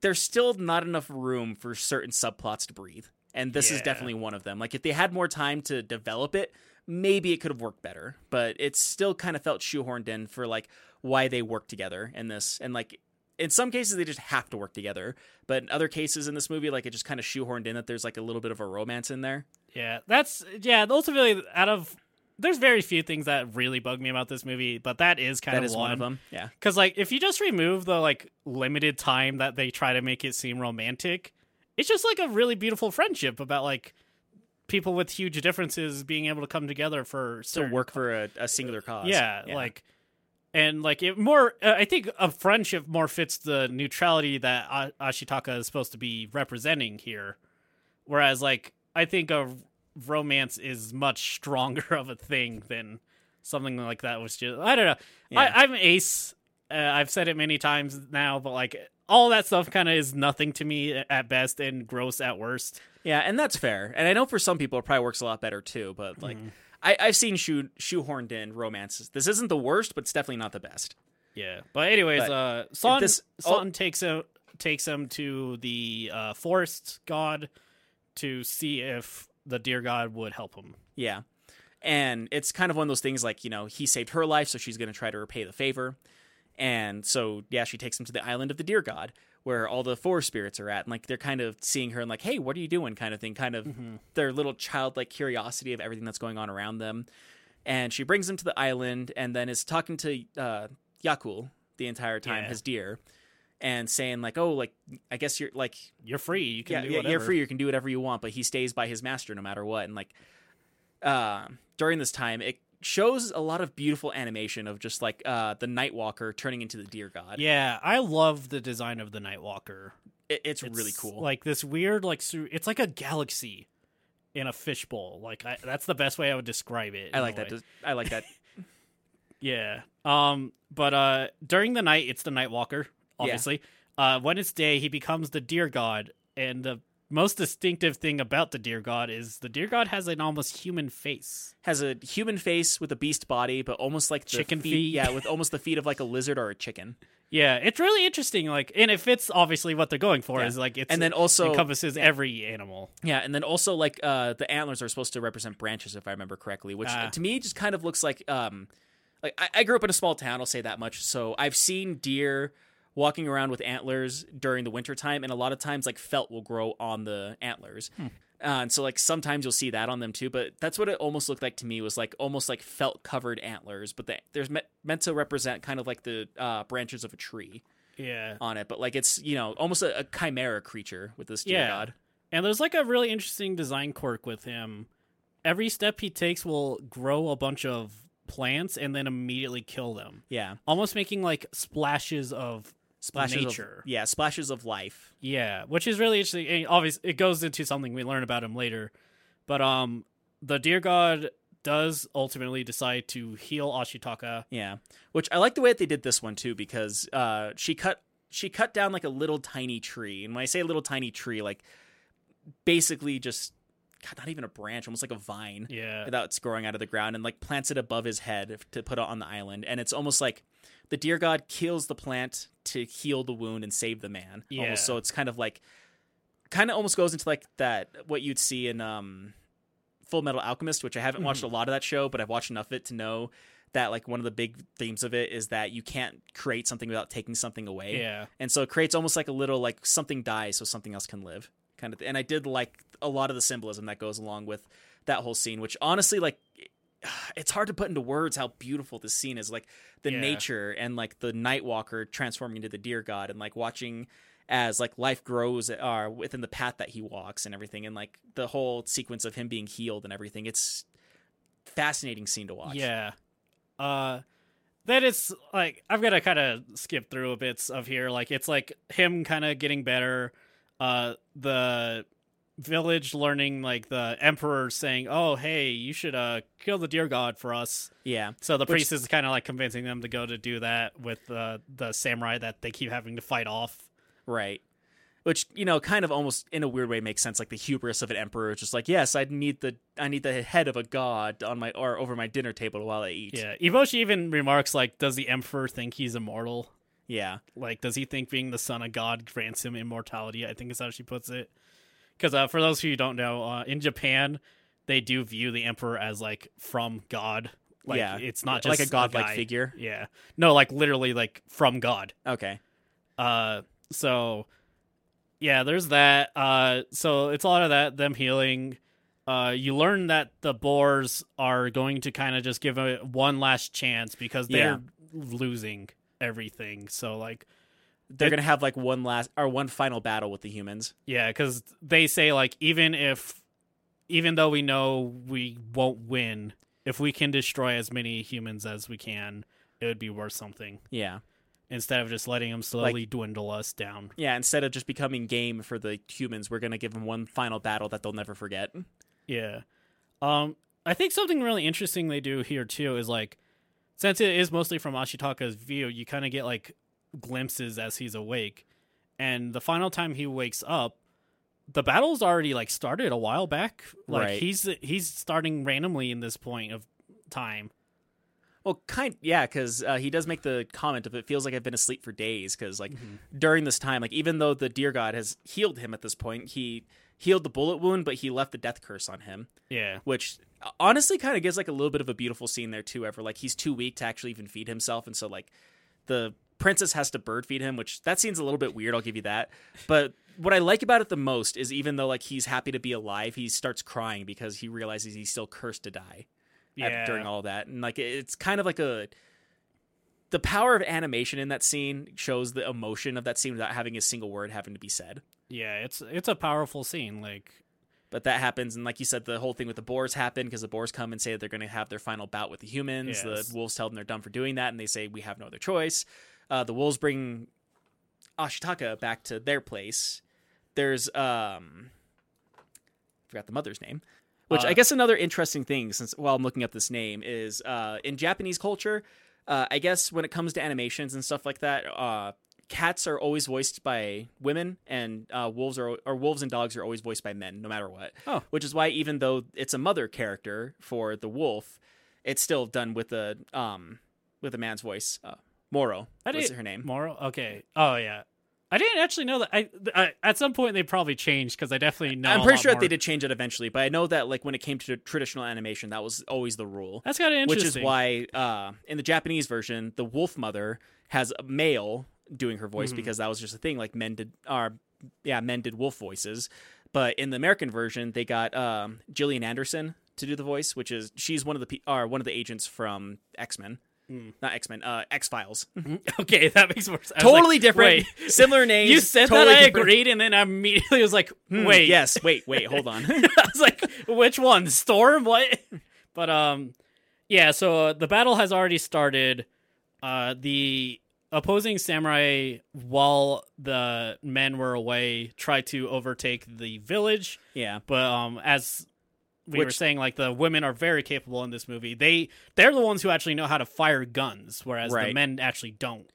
there's still not enough room for certain subplots to breathe, and this is definitely one of them. Like, if they had more time to develop it, maybe it could have worked better. But it still kind of felt shoehorned in for like why they work together in this, and like in some cases they just have to work together but in other cases in this movie like it just kind of shoehorned in that there's like a little bit of a romance in there yeah, that's yeah. Ultimately, out of there's very few things that really bug me about this movie, but that is kind that of is one of them yeah. Because like, if you just remove the like limited time that they try to make it seem romantic, it's just like a really beautiful friendship about like people with huge differences being able to come together for to certain work for a, a singular cause yeah, like and like it more uh, i think a friendship more fits the neutrality that A- ashitaka is supposed to be representing here. Whereas like i think a romance is much stronger of a thing than something like that was just i don't know. Yeah. I, i'm ace. Uh, i've said it many times now but like all that stuff kind of is nothing to me at best and gross at worst. Yeah and that's fair. And i know for some people it probably works a lot better too but like Mm-hmm. I, i've seen shoe shoehorned in romances. This isn't the worst but it's definitely not the best. Yeah, but anyways, But uh, San this- San takes a takes him to the uh, forest god to see if the deer god would help him. Yeah. And it's kind of one of those things like, you know, he saved her life, so she's going to try to repay the favor. And so, yeah, she takes him to the island of the deer god where all the forest spirits are at. And like they're kind of seeing her and like, hey, what are you doing? kind of thing, kind of their little childlike curiosity of everything that's going on around them. And she brings him to the island and then is talking to uh, Yakul the entire time, Yeah. his deer, and saying, like, oh, like, I guess you're like, You're free. You can yeah, do yeah, whatever. you're free. You can do whatever you want, but he stays by his master no matter what. And like, uh, during this time, it shows a lot of beautiful animation of just like uh, the Nightwalker turning into the Deer God. Yeah, I love the design of the Nightwalker. It, it's, It's really cool. Like this weird, like su- it's like a galaxy in a fishbowl. Like I, that's the best way I would describe it. I like that. des- I like that. Yeah. Um. But uh, during the night, it's the Nightwalker. Obviously. Uh, when it's day, he becomes the Deer God, and the most distinctive thing about the Deer God is the Deer God has an almost human face. Has a human face with a beast body, but almost like the Chicken feet. feet. Yeah, with almost the feet of like a lizard or a chicken. Yeah, it's really interesting. Like, and it fits obviously what they're going for Yeah. is like it's And then also encompasses every animal. Yeah, and then also like uh, the antlers are supposed to represent branches, if I remember correctly, which Ah. to me just kind of looks like um, like I, I grew up in a small town. I'll say that much. So I've seen deer walking around with antlers during the wintertime, and a lot of times like felt will grow on the antlers. Hmm. Uh, and so like sometimes you'll see that on them too, but that's what it almost looked like to me was like almost like felt covered antlers, but the, there's me- meant to represent kind of like the uh, branches of a tree Yeah. on it, but like it's you know almost a, a chimera creature with this Yeah. god. And there's like a really interesting design quirk with him. Every step he takes will grow a bunch of plants and then immediately kill them, Yeah. almost making like splashes of splashes nature. Of, yeah, splashes of life. Yeah, which is really interesting. And obviously, it goes into something we learn about him later. But um, the deer god does ultimately decide to heal Ashitaka. Yeah, which I like the way that they did this one too because uh, she cut she cut down like a little tiny tree, and when I say little tiny tree, like basically just God, not even a branch, almost like a vine Yeah, that's growing out of the ground, and like plants it above his head to put it on the island, and it's almost like the deer god kills the plant to heal the wound and save the man. Yeah. Almost, so it's kind of like kind of almost goes into like that what you'd see in um Fullmetal Alchemist, which I haven't watched Mm-hmm. a lot of that show, but I've watched enough of it to know that like one of the big themes of it is that you can't create something without taking something away. yeah, And so it creates almost like a little like something dies so something else can live kind of. And I did like a lot of the symbolism that goes along with that whole scene, which honestly like it's hard to put into words how beautiful this scene is like the Yeah. nature and like the nightwalker transforming into the deer god and like watching as like life grows uh, within the path that he walks and everything and like the whole sequence of him being healed and everything it's fascinating scene to watch yeah. Uh, that is like I've got to kind of skip through a bits of here. Like it's like him kind of getting better. Uh, the village learning like the emperor saying, "Oh, hey, you should uh kill the deer god for us." yeah So the Which- priest is kind of like convincing them to go to do that with uh, the samurai that they keep having to fight off. Right. Which you know, kind of almost in a weird way makes sense. Like the hubris of an emperor, just like yes, I need the I need the head of a god on my or over my dinner table while I eat. Yeah, Eboshi even remarks like, "Does the emperor think he's immortal? yeah, Like, does he think being the son of God grants him immortality?" I think is how she puts it. Because uh, for those who don't know, uh, in Japan, they do view the emperor as like from God. Like, yeah. it's not just like a godlike figure. Yeah, no, like literally like from God. Okay. Uh, so yeah, there's that. Uh, so it's a lot of that them healing. Uh, you learn that the boars are going to kind of just give it one last chance because they're losing everything. So like, They're gonna have like one last or one final battle with the humans. yeah, because they say like even if, even though we know we won't win, if we can destroy as many humans as we can, it would be worth something Yeah. instead of just letting them slowly dwindle us down. Yeah. Instead of just becoming game for the humans, we're gonna give them one final battle that they'll never forget. Yeah. Um I think something really interesting they do here too is like since it is mostly from Ashitaka's view, you kind of get like glimpses as he's awake. And the final time he wakes up, the battle's already like started a while back. Like Right. he's he's starting randomly in this point of time. Well, kind yeah, because uh, he does make the comment of it feels like I've been asleep for days. Because like Mm-hmm. during this time, like even though the deer god has healed him at this point, he healed the bullet wound, but he left the death curse on him, Yeah. which honestly kind of gives like a little bit of a beautiful scene there too. Ever like he's too weak to actually even feed himself, and so like the princess has to bird feed him, which that scene's a little bit weird. I'll give you that, but. What I like about it the most is even though like he's happy to be alive, he starts crying because he realizes he's still cursed to die at- Yeah. during all that and like it's kind of like a the power of animation in that scene shows the emotion of that scene without having a single word having to be said Yeah, it's it's a powerful scene. Like but that happens and like you said the whole thing with the boars happen because the boars come and say that they're going to have their final bout with the humans Yes. the wolves tell them they're done for doing that and they say we have no other choice uh, the wolves bring ashitaka back to their place there's um I forgot the mother's name which Uh, i guess another interesting thing since while i'm looking up this name is uh in japanese culture uh i guess when it comes to animations and stuff like that uh cats are always voiced by women and uh wolves are or wolves and dogs are always voiced by men no matter what Oh. which is why even though it's a mother character for the wolf it's still done with a um with a man's voice uh moro I her name Moro. Okay. Oh yeah. I didn't actually know that. I, I at some point they probably changed because I definitely know. I'm pretty sure more. they did change it eventually, but I know that like when it came to traditional animation, that was always the rule. That's kind of interesting. Which is why uh, in the Japanese version, the wolf mother has a male doing her voice Mhm. because that was just a thing. Like men did, are yeah, men did wolf voices. But in the American version, they got um, Gillian Anderson to do the voice, which is she's one of the pe- are one of the agents from X Men, Mm. not X Men, uh, X Files. okay, that makes more sense. I was totally like, different, Wait, similar names. you said totally that I different. agreed, and then I immediately was like, Hmm, wait, yes, wait, wait, hold on. I was like, which one? Storm? What? But um, yeah. So uh, the battle has already started. Uh, the opposing samurai, while the men were away, tried to overtake the village. yeah, But um, as we were saying, like the women are very capable in this movie. They they're the ones who actually know how to fire guns, whereas the men actually don't.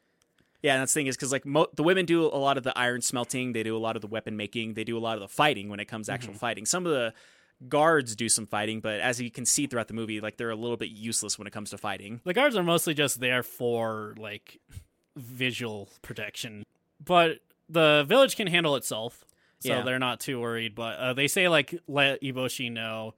Yeah, and that's the thing is because like mo- the women do a lot of the iron smelting, they do a lot of the weapon making, they do a lot of the fighting when it comes to actual mm-hmm. fighting. Some of the guards do some fighting, but as you can see throughout the movie, like they're a little bit useless when it comes to fighting. The guards are mostly just there for like visual protection, but the village can handle itself, so Yeah. they're not too worried. But uh, they say like let Eboshi know,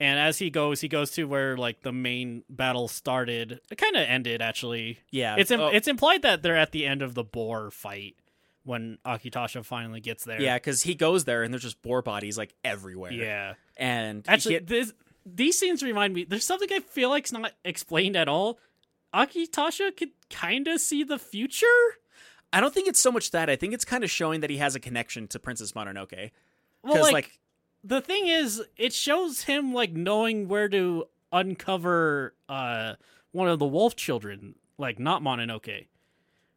and as he goes, he goes to where like the main battle started. It kind of ended actually. Yeah, It's im- oh, it's implied that they're at the end of the boar fight when Akitasha finally gets there. yeah, because he goes there and there's just boar bodies like everywhere. yeah. and Actually, can't- this these scenes remind me. There's something I feel like's not explained at all. Akitasha could kind of see the future. I don't think it's so much that. I think it's kind of showing that he has a connection to Princess Mononoke. Well, like, like, the thing is, it shows him like knowing where to uncover uh one of the wolf children, like not Mononoke.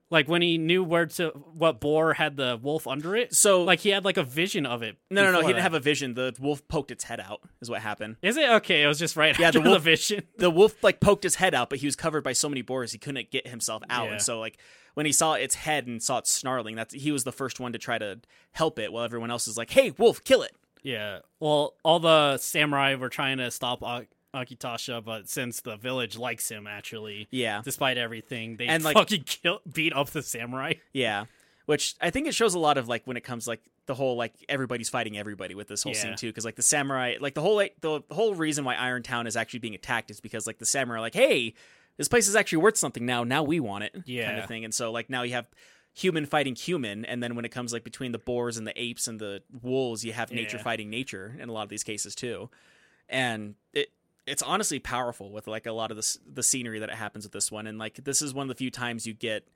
Like when he knew where to what boar had the wolf under it. so Like he had like a vision of it. no, no, no, he didn't that. have a vision. The wolf poked its head out. Is what happened. Is it okay? It was just right Yeah, after the the, wolf- vision. the wolf like poked his head out, but he was covered by so many boars he couldn't get himself out. Yeah. And so like when he saw its head and saw it snarling, that's he was the first one to try to help it, while everyone else is like, "Hey, wolf, kill it!" Yeah. Well, all the samurai were trying to stop Ak- Akitasha, but since the village likes him, actually, Yeah, despite everything, they And, like- fucking kill, beat up the samurai. yeah. Which I think it shows a lot of like when it comes like the whole like everybody's fighting everybody with this whole Yeah. scene too, because like the samurai, like the whole like, the whole reason why Iron Town is actually being attacked is because like the samurai are like, "Hey, this place is actually worth something now. Now we want it." yeah, kind of thing. And so like now you have human fighting human and then when it comes like between the boars and the apes and the wolves you have nature Yeah. fighting nature in a lot of these cases too and it it's honestly powerful with like a lot of this the scenery that it happens with this one and like this is one of the few times you get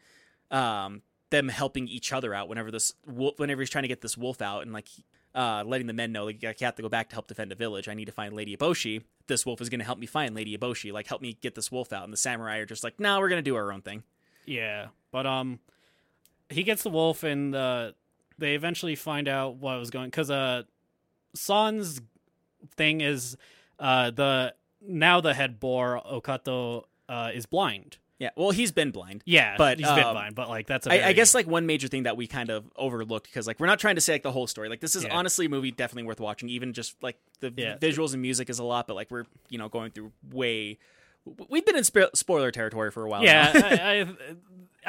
um them helping each other out whenever this wolf whenever he's trying to get this wolf out and like uh, letting the men know like I have to go back to help defend a village. I need to find Lady Eboshi. This wolf is going to help me find Lady Eboshi. Like help me get this wolf out. And the samurai are just like, no, we're going to do our own thing. Yeah, but um, he gets the wolf, and uh, they eventually find out what was going because uh, San's thing is uh the now the head boar Okato uh is blind. Yeah. Well, he's been blind. Yeah, But, he's been um, blind, but like that's a I, I very- guess like one major thing that we kind of overlooked because like we're not trying to say like the whole story. Like this is Yeah. honestly a movie definitely worth watching. Even just like the Yeah. visuals and music is a lot, but like we're you know going through way we've been in spo- spoiler territory for a while. Yeah. I, I,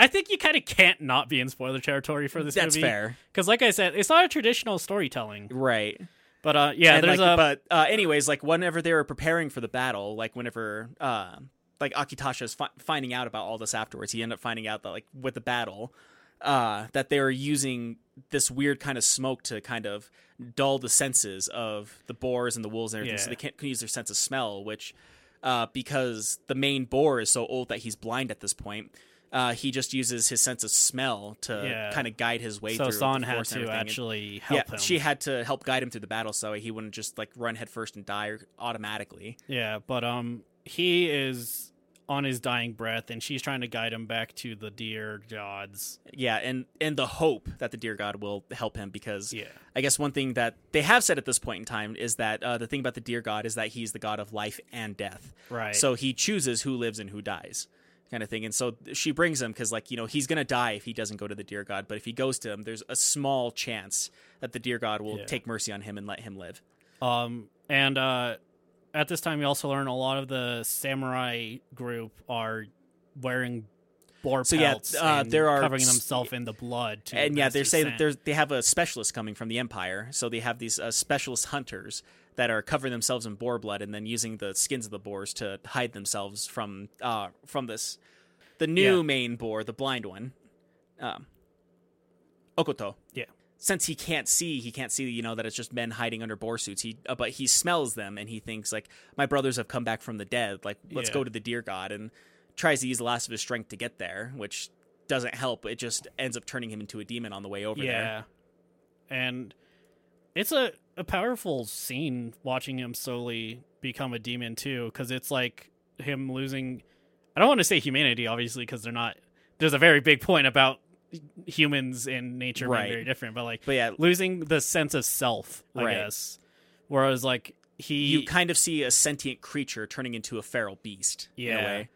I think you kind of can't not be in spoiler territory for this that's movie. fair. Because, like I said, it's not a traditional storytelling. Right. But uh, yeah, And, there's like, a but uh, anyways, like whenever they were preparing for the battle, like whenever uh, like Akitasha's fi- finding out about all this afterwards, he ended up finding out that like with the battle, uh, that they were using this weird kind of smoke to kind of dull the senses of the boars and the wolves and everything, so they can't can use their sense of smell, which uh, because the main boar is so old that he's blind at this point. Uh, he just uses his sense of smell to Yeah. kind of guide his way so through. San the had to. And- actually help yeah, him. she had to help guide him through the battle so he wouldn't just like run headfirst and die automatically. Yeah, but um, he is on his dying breath, and she's trying to guide him back to the deer gods. Yeah, and and the hope that the deer god will help him because Yeah. I guess one thing that they have said at this point in time is that uh, the thing about the deer god is that he's the god of life and death. Right. So he chooses who lives and who dies, kind of thing. And so she brings him because like you know he's gonna die if he doesn't go to the deer god, but if he goes to him, there's a small chance that the deer god will Yeah. take mercy on him and let him live. Um, and uh, at this time, we also learn a lot of the samurai group are wearing boar So, yeah, pelts uh, and there are covering themselves in the blood. To and yeah, best they say that there's they have a specialist coming from the Empire, so they have these uh, specialist hunters that are covering themselves in boar blood and then using the skins of the boars to hide themselves from uh from this the new Yeah. main boar, the blind one, um, Okkoto. Yeah. Since he can't see, he can't see, you know, that it's just men hiding under boar suits. He, uh, but he smells them and he thinks like, my brothers have come back from the dead. Like, let's Yeah. go to the deer god and tries to use the last of his strength to get there, which doesn't help. It just ends up turning him into a demon on the way over there. yeah, and it's a a powerful scene watching him slowly become a demon too, because it's like him losing. I don't want to say humanity, obviously, because they're not. There's a very big point about humans and nature Right. being very different, but like But yeah, losing the sense of self, I Right. guess. Whereas like he you kind of see a sentient creature turning into a feral beast in a Yeah. way.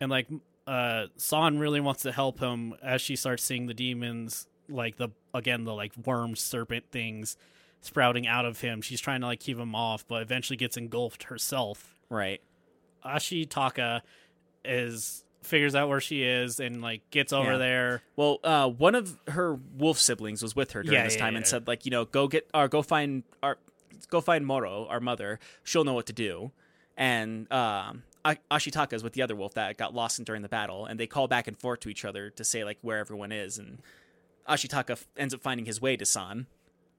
and like uh San really wants to help him as she starts seeing the demons like the again the like worm serpent things sprouting out of him. She's trying to like keep him off, but eventually gets engulfed herself. Right. Ashitaka is figures out where she is and like gets over Yeah. there. Well, uh, one of her wolf siblings was with her during Yeah, this yeah, time and said, like, you know, go get or go find our go find Moro, our mother. She'll know what to do. And um, Ashitaka is with the other wolf that got lost in during the battle, and they call back and forth to each other to say like where everyone is. And Ashitaka f- ends up finding his way to San.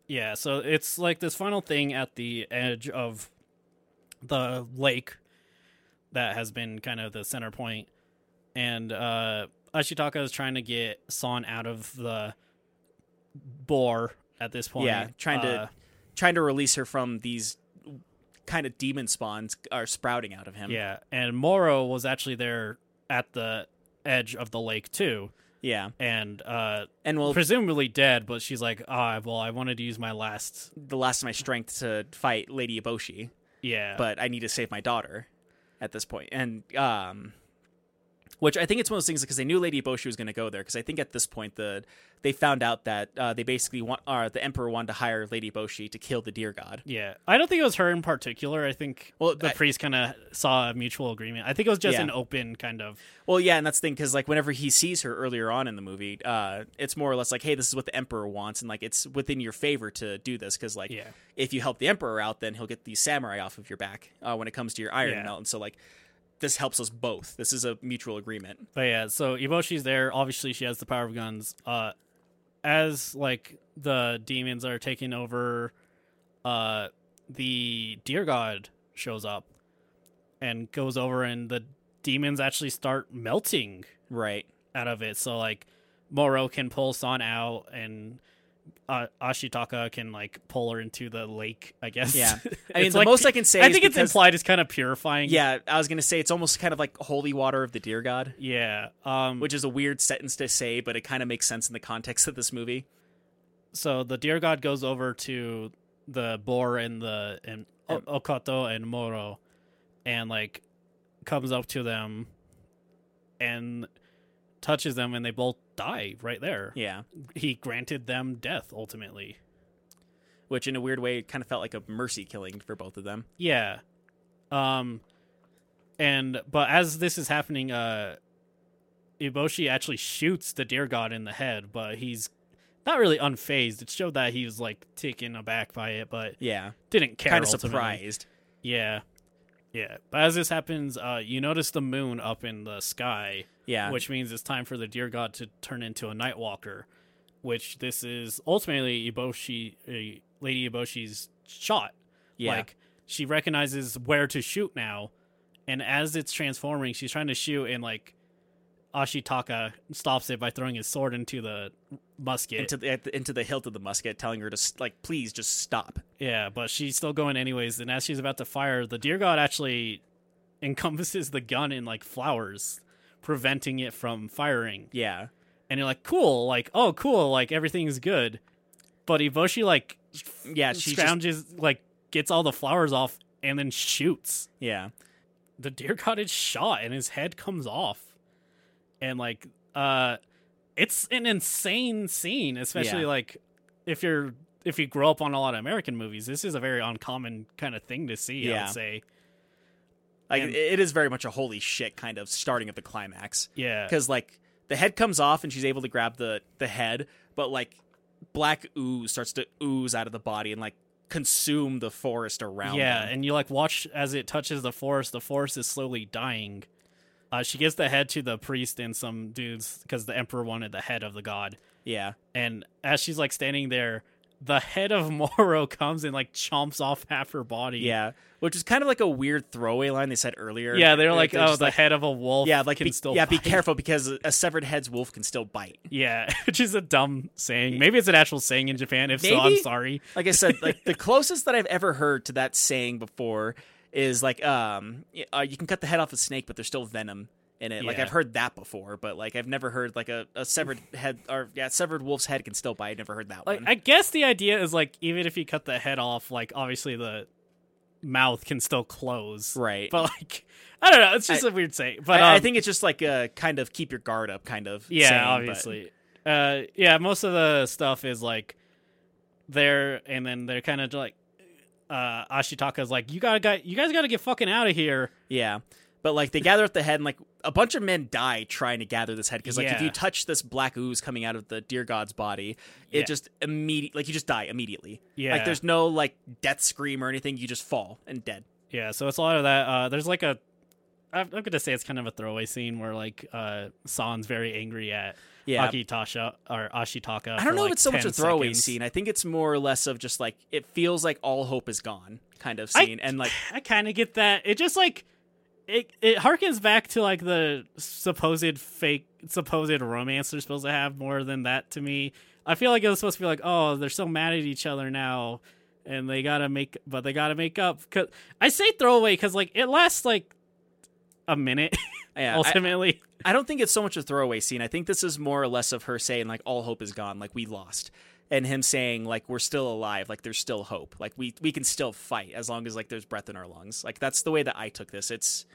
Yeah, so it's like this final thing at the edge of the lake that has been kind of the center point, and uh, Ashitaka is trying to get San out of the boar at this point. Yeah, trying to- Uh, trying to release her from these kind of demon spawns are sprouting out of him. yeah, and Moro was actually there at the edge of the lake too, Yeah. and uh, And well, presumably dead. But she's like, ah, well, I wanted to use my last. the last of my strength to fight Lady Eboshi, Yeah, but I need to save my daughter at this point. And um which I think it's one of those things because they knew Lady Boshi was going to go there because I think at this point the they found out that uh, they basically want uh, the emperor wanted to hire Lady Boshi to kill the deer god. Yeah, I don't think it was her in particular. I think Well, the I- priest kind of saw a mutual agreement. I think it was just Yeah. an open kind of. Well, yeah, and that's the thing because like whenever he sees her earlier on in the movie, uh, it's more or less like, hey, this is what the emperor wants, and like it's within your favor to do this because like Yeah. if you help the emperor out, then he'll get the samurai off of your back uh, when it comes to your iron Yeah. melt, and so like this helps us both. This is a mutual agreement. But yeah, so Eboshi's there. Obviously, she has the power of guns. Uh, as like the demons are taking over, uh, the deer god shows up and goes over, and the demons actually start melting Right. out of it. So like Moro can pull San out and uh, Ashitaka can like pull her into the lake, I guess. Yeah. I mean, the like- most I can say I is think it's because- implied it's kind of purifying. Yeah, I was gonna say it's almost kind of like holy water of the deer god, Yeah. Um which is a weird sentence to say, but it kind of makes sense in the context of this movie. so the deer god goes over to the boar and the and o- Okkoto and Moro and like comes up to them and touches them and they both die right there. Yeah, He granted them death ultimately. which in a weird way kind of felt like a mercy killing for both of them. Yeah. Um and but as this is happening, uh, Eboshi actually shoots the deer god in the head, but he's not really unfazed. It showed that he was like taken aback by it, but Yeah. didn't care. Kind of surprised. Yeah, yeah. But as this happens, uh, you notice the moon up in the sky, Yeah. which means it's time for the deer god to turn into a night walker. Which this is ultimately Eboshi, uh, Lady Eboshi's shot. yeah. Like she recognizes where to shoot now, and as it's transforming, she's trying to shoot, and like Ashitaka stops it by throwing his sword into the musket. into the the- into the hilt of the musket, telling her to like, please just stop. yeah, but she's still going anyways. And as she's about to fire, the deer god actually encompasses the gun in like flowers, preventing it from firing. Yeah. And you're like, cool, like oh cool, like everything's good. But Eboshi like Yeah. She just, like gets all the flowers off, and then shoots. yeah. the deer god is shot and his head comes off and like uh it's an insane scene especially Yeah. like if you're if you grow up on a lot of american movies this is a very uncommon kind of thing to see i Yeah. would say Like And- it is very much a holy shit kind of starting of the climax. yeah because like the head comes off and she's able to grab the the head, but like black ooze starts to ooze out of the body and like consume the forest around. yeah them. and you like watch as it touches the forest the forest is slowly dying uh, she gives the head to the priest and some dudes because the emperor wanted the head of the god yeah, and as she's like standing there the head of moro comes and like chomps off half her body yeah, which is kind of like a weird throwaway line they said earlier. Yeah, they're like, oh, just the head of a wolf. yeah, like can be, still yeah, be careful because a severed head's wolf can still bite. Yeah, which is a dumb saying. Maybe it's an actual saying in Japan. If so, I'm sorry. Like I said, like the closest that I've ever heard to that saying before is like, um, uh, you can cut the head off a snake, but there's still venom in it. Like I've heard that before, but like I've never heard like a, a severed head or yeah, severed wolf's head can still bite. I've never heard that Like, one. I guess the idea is like, even if you cut the head off, like obviously the mouth can still close. right. But like, I don't know. It's just a weird saying. But I, I um, think it's just like a kind of keep your guard up kind of. yeah, saying, but- obviously. Uh, yeah, most of the stuff is like there, and then they're kind of like, uh, Ashitaka's like, you gotta, got, you guys gotta get fucking out of here. yeah. But like they gather up the head and like a bunch of men die trying to gather this head because like if you touch this black ooze coming out of the deer god's body, it Yeah. just immediate like you just die immediately. Yeah. Like there's no like death scream or anything. You just fall and dead. Yeah, so it's a lot of that. Uh, there's like a, I'm, I'm gonna say it's kind of a throwaway scene where like uh, San's very angry at Yeah. Akitasha or Ashitaka. I don't know like, if it's so much a throwaway seconds. scene. I think it's more or less of just like it feels like all hope is gone kind of I- scene. and like I kind of get that. It just like it it harkens back to like the supposed fake supposed romance they're supposed to have more than that to me. I feel like it was supposed to be like, oh, they're so mad at each other now, and they gotta make, but they gotta make up. Cause I say throwaway because like it lasts like a minute yeah, ultimately. I don't think it's so much a throwaway scene. I think this is more or less of her saying like all hope is gone, like we lost, and him saying like we're still alive, like there's still hope, like we we can still fight as long as like there's breath in our lungs. Like that's the way that I took this. It's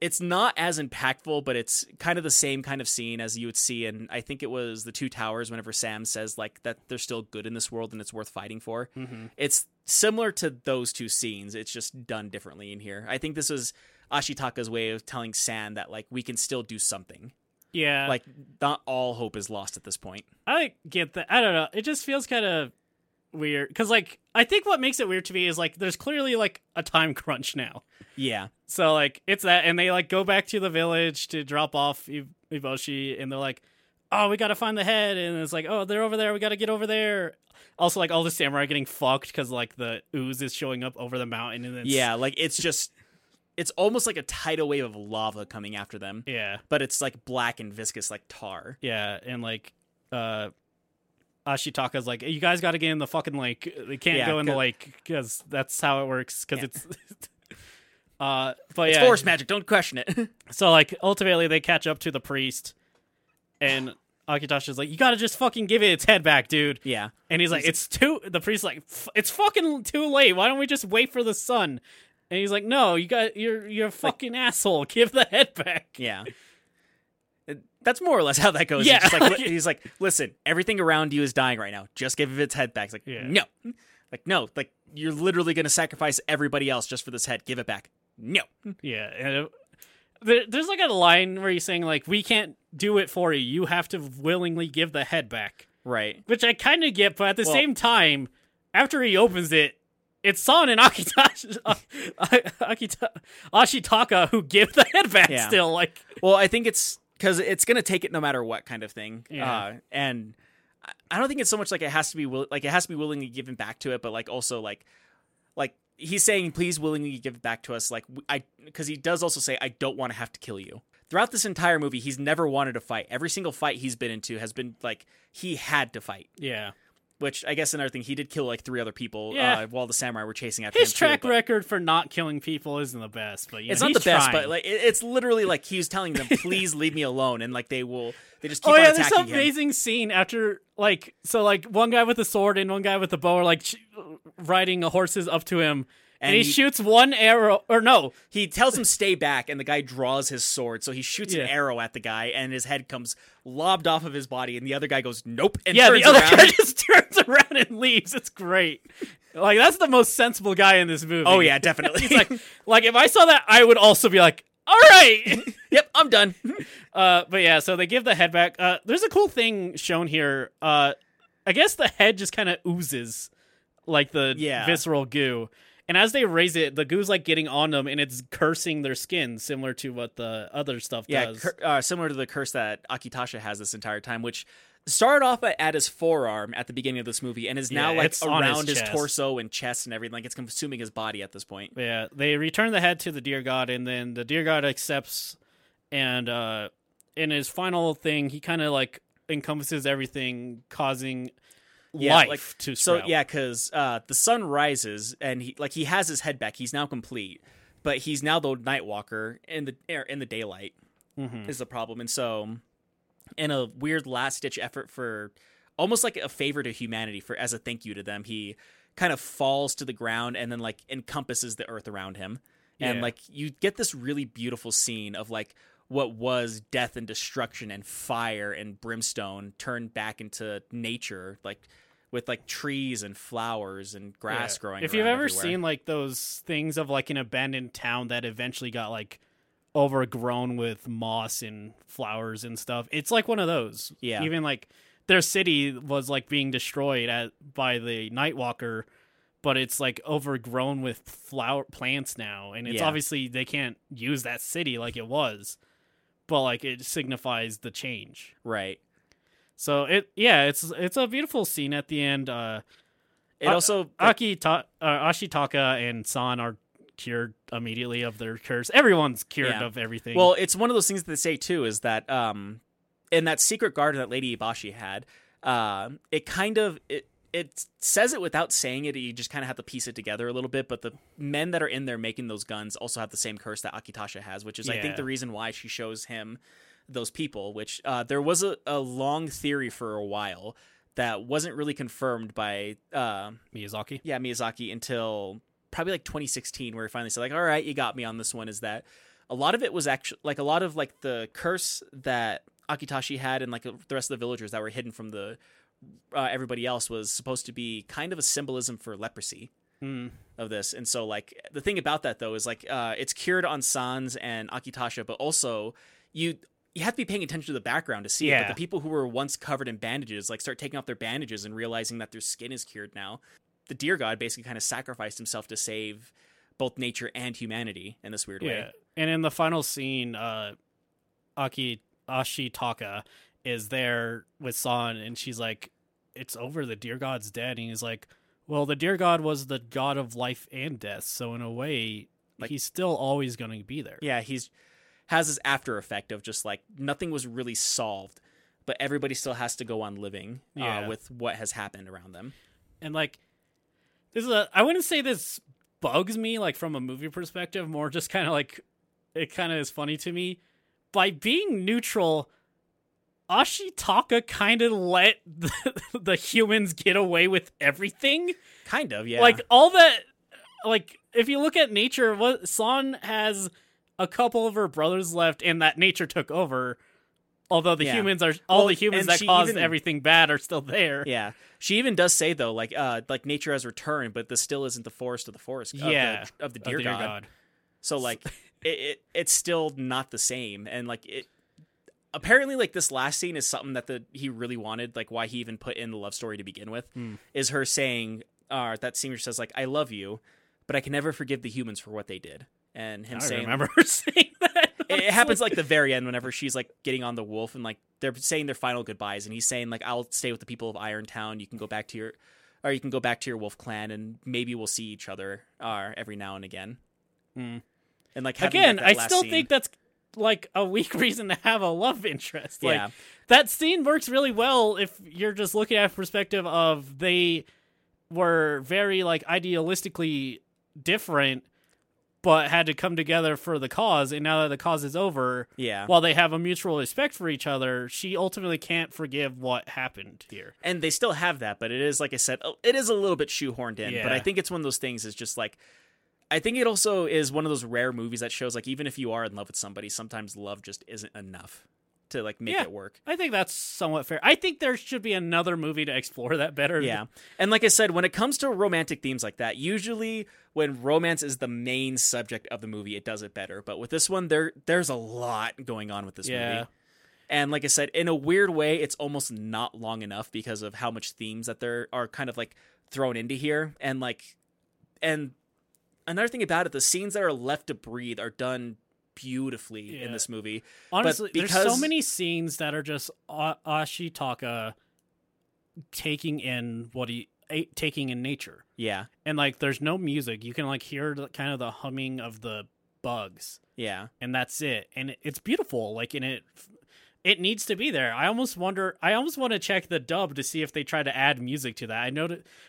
it's not as impactful, but it's kind of the same kind of scene as you would see and I think it was the Two Towers whenever Sam says like that there's still good in this world and it's worth fighting for. Mm-hmm. It's similar to those two scenes. It's just done differently in here. I think this is Ashitaka's way of telling San that like we can still do something. Yeah, Like not all hope is lost at this point. I get that. I don't know. It just feels kind of weird because, like, I think what makes it weird to me is like there's clearly like a time crunch now. Yeah. So like it's that, and they like go back to the village to drop off Eboshi, and they're like, "Oh, we gotta find the head," and it's like, "Oh, they're over there. We gotta get over there." Also, like all the samurai getting fucked because like the ooze is showing up over the mountain, and Yeah, like it's just it's almost like a tidal wave of lava coming after them. yeah, But it's like black and viscous like tar. yeah, and like uh. Ashitaka's like, you guys got to get in the fucking like They can't Yeah, go in the lake because that's how it works. Because Yeah. it's, uh, but It's yeah, forest magic, don't question it. So like ultimately they catch up to the priest and Akitasha's like, You gotta just fucking give it its head back, dude. yeah. And he's like, It's too the priest's like, "F- It's fucking too late. Why don't we just wait for the sun? And he's like, No, you got you're you're a fucking asshole. Give the head back. Yeah. That's more or less how that goes. Yeah. He's, like, li- he's like, listen, everything around you is dying right now. Just give it its head back. It's like, Yeah. no. Like, no. Like, you're literally going to sacrifice everybody else just for this head. Give it back. no. Yeah, and there, there's like a line where he's saying like, "We can't do it for you. You have to willingly give the head back," Right. which I kind of get, but at the Well- same time, after he opens it. It's San and Akita- Akita- Ashitaka who give the head back Yeah. still. Like, Well, I think it's because it's gonna take it no matter what kind of thing. Yeah. Uh, and I- don't think it's so much like it has to be will- like it has to be willingly given back to it, but like also like like he's saying please willingly give it back to us. Like I because he does also say I don't want to have to kill you. Throughout this entire movie, he's never wanted to fight. Every single fight he's been into has been like he had to fight. yeah. Which I guess another thing, he did kill like three other people Yeah. uh, while the samurai were chasing after His him. too, track but- record for not killing people isn't the best, but you It's know, not the he's best, trying. but like it, it's literally like he's telling them, "Please leave me alone," and like they will, they just keep oh on yeah, there's some him. amazing scene after like so like one guy with a sword and one guy with a bow are like riding horses up to him, and, And he, he- shoots one arrow or no, He tells him stay back, and the guy draws his sword, so he shoots Yeah. an arrow at the guy, and his head comes lobbed off of his body, and the other guy goes nope, and yeah, turns the other around. guy just turns around and leaves. It's great. Like that's the most sensible guy in this movie. oh yeah, definitely. he's like like if I saw that, I would also be like, all right. yep, I'm done. Uh, but yeah, so they give the head back. Uh, there's a cool thing shown here. Uh, I guess the head just kind of oozes like the Yeah. visceral goo, and as they raise it, the goo's like getting on them, and it's cursing their skin, similar to what the other stuff yeah, does. cur- uh, similar to the curse that Akitasha has this entire time, which started off at, his forearm at the beginning of this movie, and is now Yeah, like on his around his, torso and chest and everything. Like it's consuming his body at this point. yeah, they return the head to the deer god, and then the deer god accepts, and uh, in his final thing, he kind of like encompasses everything, causing Yeah, life like- to So yeah, because uh, the sun rises and he like he has his head back. He's now complete, but he's now the Night Walker in the air in the daylight Mhm. is the problem. And so, in a weird last ditch effort for almost like a favor to humanity for as a thank you to them, he kind of falls to the ground and then like encompasses the earth around him. And Yeah. like you get this really beautiful scene of like what was death and destruction and fire and brimstone turned back into nature, like with like trees and flowers and grass Yeah. growing. If you've ever everywhere. seen like those things of like an abandoned town that eventually got like overgrown with moss and flowers and stuff, it's like one of those. Yeah. Even like their city was like being destroyed at by the Nightwalker, but it's like overgrown with flower plants now, and it's Yeah. obviously they can't use that city like it was, but like it signifies the change. right? So it yeah, it's it's a beautiful scene at the end. Uh, It Uh, also Aki Ta- uh, Ashitaka and San are cured immediately of their curse. Everyone's cured Yeah. of everything. Well, it's one of those things that they say too is that um, in that secret garden that Lady Ibashi had, uh, it kind of it it says it without saying it. You just kind of have to piece it together a little bit. But the men that are in there making those guns also have the same curse that Akitasha has, which is I think the reason why she shows him those people. Which uh, there was a, a long theory for a while that wasn't really confirmed by uh, Miyazaki. yeah Miyazaki until probably like 2016 where he finally said like all right you got me on this one is that a lot of it was actually like a lot of like the curse that Akitashi had and like the rest of the villagers that were hidden from the uh, everybody else was supposed to be kind of a symbolism for leprosy Hmm. of this and so like the thing about that though is like uh it's cured on Sans and Akitasha but also you you have to be paying attention to the background to see it but the people who were once covered in bandages like start taking off their bandages and realizing that their skin is cured now the deer god basically kind of sacrificed himself to save both nature and humanity in this weird Yeah. way And in the final scene, uh, Aki Ashitaka is there with San, and she's like, "It's over. The deer god's dead." And he's like, "Well, the deer god was the god of life and death, so in a way, Like- he's still always going to be there." yeah he's has this after effect of just like nothing was really solved but everybody still has to go on living Yeah. uh, with what has happened around them. And like this is a i wouldn't say this bugs me like from a movie perspective more just kind of like it kind of is funny to me. By being neutral ashitaka kind of let the, the humans get away with everything. Kind of yeah. Like all that like if you look at nature what san has a couple of her brothers left and that nature took over although the Yeah. humans are all Well, the humans that caused even- everything bad are still there Yeah, she even does say though, like, uh, like nature has returned, but this still isn't the forest of the forest. Of Yeah, the, of the A deer, god. So like it, it it's still not the same and like it apparently like this last scene is something that the he really wanted like why he even put in the love story to begin with Hmm. is her saying uh that scene where she says like I love you but I can never forgive the humans for what they did and him I saying remember saying that. it, it happens like the very end whenever she's like getting on the wolf and like they're saying their final goodbyes and he's saying like I'll stay with the people of Irontown you can go back to your or you can go back to your wolf clan and maybe we'll see each other uh, every now and again Hmm. and like Again, like, I still scene. think that's like a weak reason to have a love interest. Like, Yeah. that scene works really well if you're just looking at perspective of they were very like idealistically different but had to come together for the cause and now that the cause is over yeah. while they have a mutual respect for each other she ultimately can't forgive what happened here. And they still have that but it is like i said it is a little bit shoehorned in but i think it's one of those things is just like i think it also is one of those rare movies that shows like even if you are in love with somebody sometimes love just isn't enough to like make Yeah. it work. I think that's somewhat fair. I think there should be another movie to explore that better. Yeah. And like i said when it comes to romantic themes like that usually when romance is the main subject of the movie it does it better. But with this one there there's a lot going on with this Yeah. movie. And like i said in a weird way it's almost not long enough because of how much themes that there are kind of like thrown into here. And like and another thing about it the scenes that are left to breathe are done beautifully in this movie Honestly, there's so many scenes that are just A- Ashitaka taking in what he a- taking in nature, yeah and like there's no music. You can like hear the, kind of the humming of the bugs, yeah and that's it. And it, it's beautiful. Like, and it it needs to be there. I almost wonder. I almost want to check the dub to see if they try to add music to that. I know.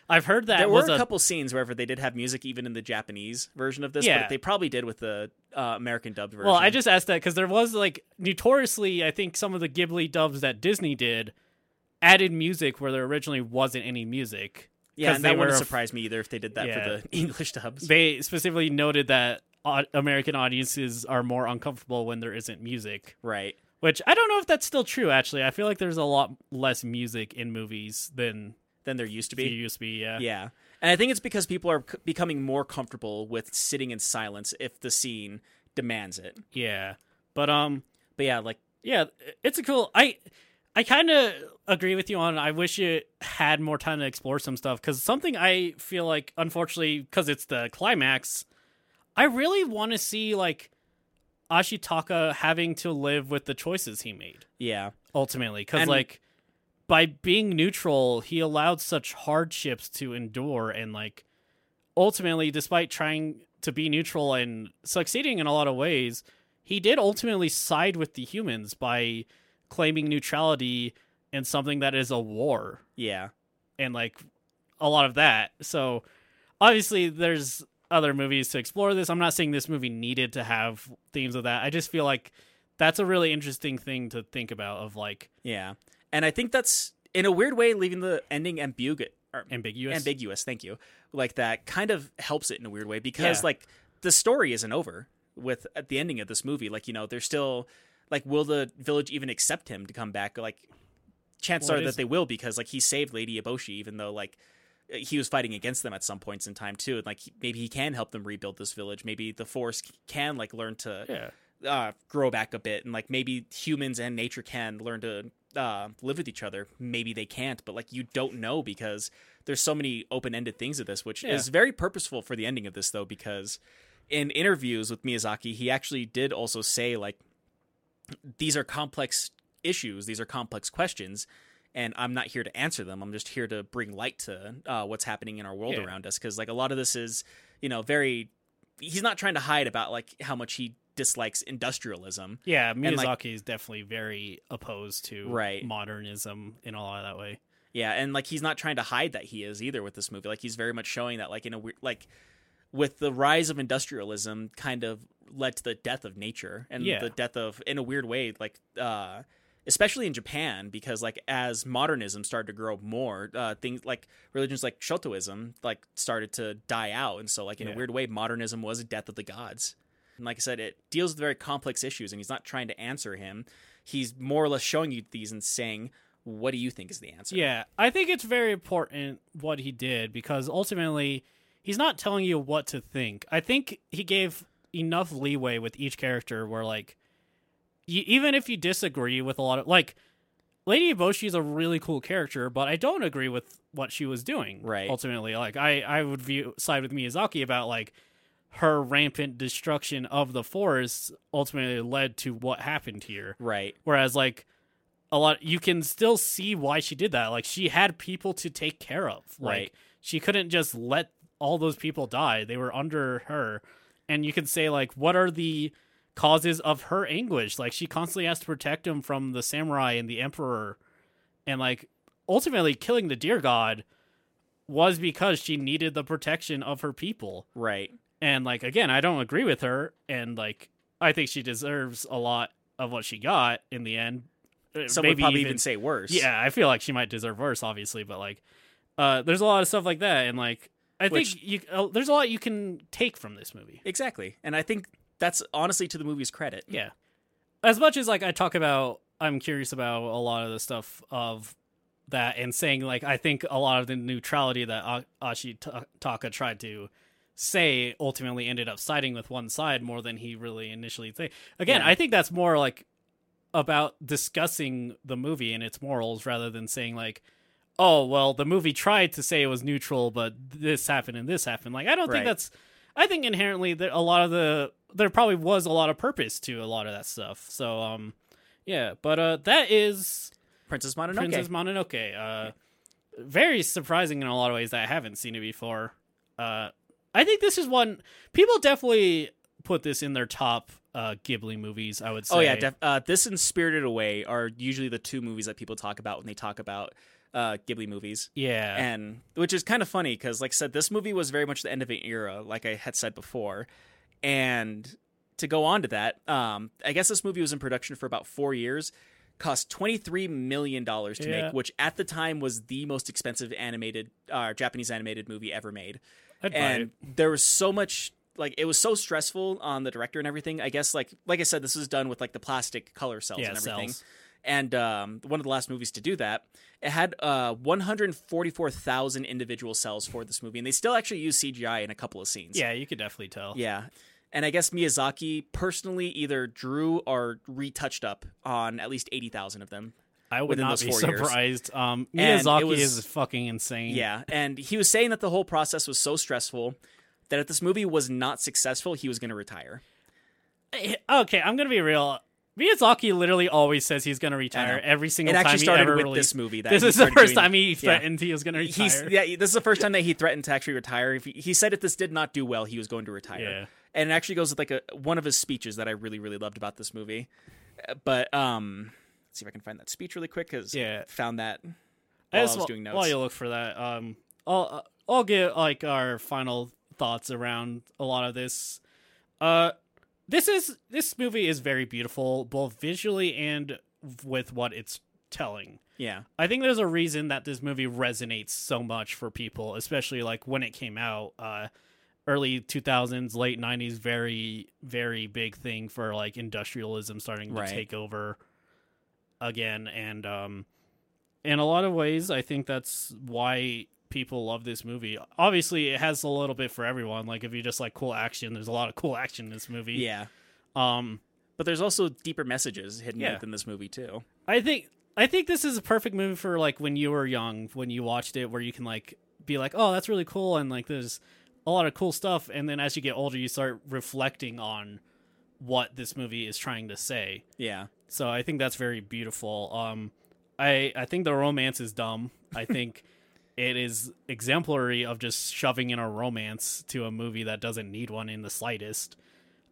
I've heard that there were a couple scenes wherever they did have music even in the japanese version of this Yeah. but they probably did with the uh, american dubbed version Well, I just asked that because there was like notoriously, I think some of the Ghibli dubs that Disney did added music where there originally wasn't any music. yeah and they that wouldn't surprise me either if they did that Yeah. for the english dubs They specifically noted that American audiences are more uncomfortable when there isn't music. right Which I don't know if that's still true. Actually, I feel like there's a lot less music in movies than than there used to there be used to be. Yeah. yeah and i think it's because people are c- becoming more comfortable with sitting in silence if the scene demands it Yeah. But um, but yeah like yeah, it's a cool. I I kind of agree with you on. I wish it had more time to explore some stuff because something I feel like, unfortunately, because it's the climax, I really want to see like Ashitaka having to live with the choices he made yeah ultimately. Because like by being neutral, he allowed such hardships to endure, and like ultimately, despite trying to be neutral and succeeding in a lot of ways, he did ultimately side with the humans by claiming neutrality in something that is a war yeah and like a lot of that. So obviously there's other movies to explore this. I'm not saying this movie needed to have themes of that. I just feel like that's a really interesting thing to think about of like yeah and i think that's in a weird way leaving the ending ambiguous ambiguous. ambiguous thank you like that kind of helps it in a weird way because Yeah. like the story isn't over with at the ending of this movie like you know there's still like will the village even accept him to come back like chances Well, are that they will because like he saved lady eboshi even though like he was fighting against them at some points in time too and like maybe he can help them rebuild this village maybe the force can like learn to yeah. uh, grow back a bit, and like maybe humans and nature can learn to uh, live with each other. Maybe they can't, but like you don't know because there's so many open-ended things of this, which Yeah. is very purposeful for the ending of this, though, because in interviews with Miyazaki, he actually did also say like these are complex issues, these are complex questions. And I'm not here to answer them. I'm just here to bring light to uh, what's happening in our world Yeah. around us. Because like a lot of this is, you know, very. He's not trying to hide about like how much he dislikes industrialism. Yeah, And, like- Miyazaki is definitely very opposed to Right. modernism in a lot of that way. Yeah, and like he's not trying to hide that he is either with this movie. Like he's very much showing that like in a weird like with the rise of industrialism kind of led to the death of nature and Yeah. the death of in a weird way like uh especially in Japan because like as modernism started to grow more uh things like religions like Shintoism like started to die out and so like in a weird way modernism was a death of the gods. And like I said it deals with very complex issues and he's not trying to answer him. He's more or less showing you these and saying what do you think is the answer? Yeah, I think it's very important what he did because ultimately he's not telling you what to think. I think he gave enough leeway with each character where like you, even if you disagree with a lot of like Lady Eboshi is a really cool character, but I don't agree with what she was doing. Right. Ultimately, like I I would view side with Miyazaki about like her rampant destruction of the forest ultimately led to what happened here. Right. Whereas like a lot you can still see why she did that. Like she had people to take care of. Like Right. she couldn't just let all those people die. They were under her. And you could say like what are the causes of her anguish? Like she constantly has to protect him from the samurai and the emperor. And like ultimately killing the deer god was because she needed the protection of her people. Right. And like again, I don't agree with her and like I think she deserves a lot of what she got in the end. Uh, Some would maybe probably even, say worse. yeah, I feel like she might deserve worse, obviously, but like, uh, there's a lot of stuff like that, and like, I Which- think you uh, there's a lot you can take from this movie. Exactly. And I think that's honestly to the movie's credit. Yeah, as much as like I talk about, I'm curious about a lot of the stuff of that, and saying like I think a lot of the neutrality that A- Ashitaka tried to say ultimately ended up siding with one side more than he really initially think. Again, Yeah. I think that's more like about discussing the movie and its morals rather than saying like oh well the movie tried to say it was neutral but this happened and this happened like i don't Right. think that's i think inherently that a lot of the there probably was a lot of purpose to a lot of that stuff. So um yeah but uh that is Princess Mononoke. princess mononoke. Uh very surprising in a lot of ways that i haven't seen it before. Uh i think this is one people definitely put this in their top uh ghibli movies i would say Oh yeah, def- uh, this and Spirited Away are usually the two movies that people talk about when they talk about uh, Ghibli movies, yeah. And which is kind of funny because, like I said, this movie was very much the end of an era, like I had said before, and to go on to that, um, I guess this movie was in production for about four years, cost twenty three million dollars to Yeah. make, which at the time was the most expensive animated uh, Japanese animated movie ever made I'd and there was so much like it was so stressful on the director and everything i guess like like i said this was done with like the plastic color cells Yeah, and everything cells. And um, one of the last movies to do that it had uh, 144000 individual cells for this movie and they still actually use cgi in a couple of scenes Yeah, you could definitely tell. yeah and i guess miyazaki personally either drew or retouched up on at least 80000 of them I would not be surprised. Um, Miyazaki was- is fucking insane. Yeah, and he was saying that the whole process was so stressful that if this movie was not successful, he was going to retire. Eh, Okay, I'm gonna be real. Miyazaki literally always says he's gonna retire every single It time actually he started ever with released- this movie. That This is the first time he yeah. threatened he was gonna retire. He's yeah. This is the first time that he threatened to actually retire. If he, he said if this did not do well, he was going to retire. Yeah. And it actually goes with like a one of his speeches that I really really loved about this movie. But um, let's see if I can find that speech really quick because Yeah. I found that while I I, just was doing notes. While you look for that, um, I'll I'll get like our final thoughts around a lot of this. Uh, this is this movie is very beautiful, both visually and with what it's telling. yeah, I think there's a reason that this movie resonates so much for people, especially like when it came out. Uh, early 2000s, late 90s, very very big thing for like industrialism starting to Right. take over again, and um, in a lot of ways, I think that's why people love this movie. Obviously, it has a little bit for everyone. Like if you just like cool action, there's a lot of cool action in this movie. yeah. Um, But there's also deeper messages hidden Yeah. within this movie too. I think I think this is a perfect movie for like when you were young, when you watched it, where you can like be like, oh, that's really cool, and like there's a lot of cool stuff, and then as you get older, you start reflecting on what this movie is trying to say. Yeah, So I think that's very beautiful. Um, I I think the romance is dumb. I think it is exemplary of just shoving in a romance to a movie that doesn't need one in the slightest.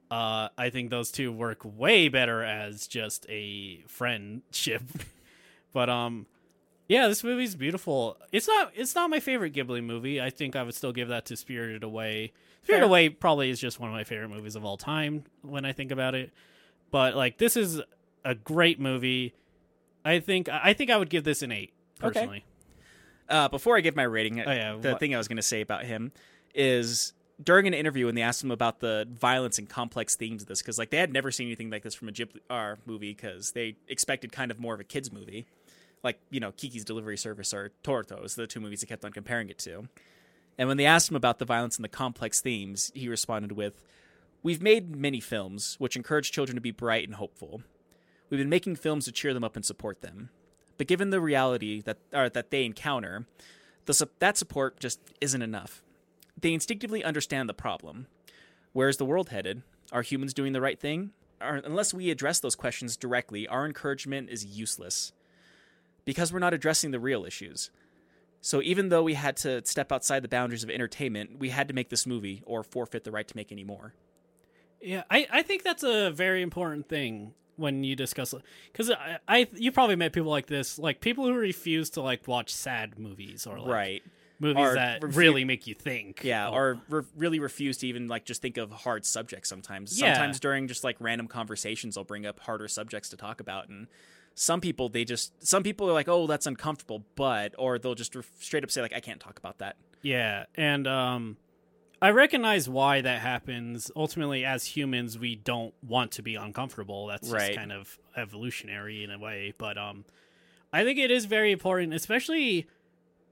Uh, I think those two work way better as just a friendship. but um, yeah, this movie's beautiful. It's not it's not my favorite Ghibli movie. I think I would still give that to Spirited Away. Spirited Fair. Away probably is just one of my favorite movies of all time when I think about it. But like this is a great movie. I think I think I would give this an eight Okay. Uh, before I give my rating, Oh, yeah, the what- thing I was going to say about him is during an interview when they asked him about the violence and complex themes of this, because like they had never seen anything like this from a Ghibli uh, movie, because they expected kind of more of a kids movie, like you know Kiki's Delivery Service or Totoro's, the two movies they kept on comparing it to. And when they asked him about the violence and the complex themes, he responded with, We've made many films which encourage children to be bright and hopeful. We've been making films to cheer them up and support them. But given the reality that uh, that they encounter, the, that support just isn't enough. They instinctively understand the problem. Where is the world headed? Are humans doing the right thing? Or, unless we address those questions directly, our encouragement is useless because we're not addressing the real issues. So even though we had to step outside the boundaries of entertainment, we had to make this movie or forfeit the right to make any more. Yeah, I, I think that's a very important thing when you discuss because I, I you probably met people like this like people who refuse to like watch sad movies or like right. movies Or that refu- really make you think Yeah, or, or re- really refuse to even like just think of hard subjects sometimes. Yeah. Sometimes during just like random conversations I'll bring up harder subjects to talk about and some people they just some people are like, "Oh, that's uncomfortable," but or they'll just ref- straight up say like, "I can't talk about that." yeah and um I recognize why that happens. Ultimately, as humans, we don't want to be uncomfortable. That's just kind of evolutionary in a way. But um, I think it is very important, especially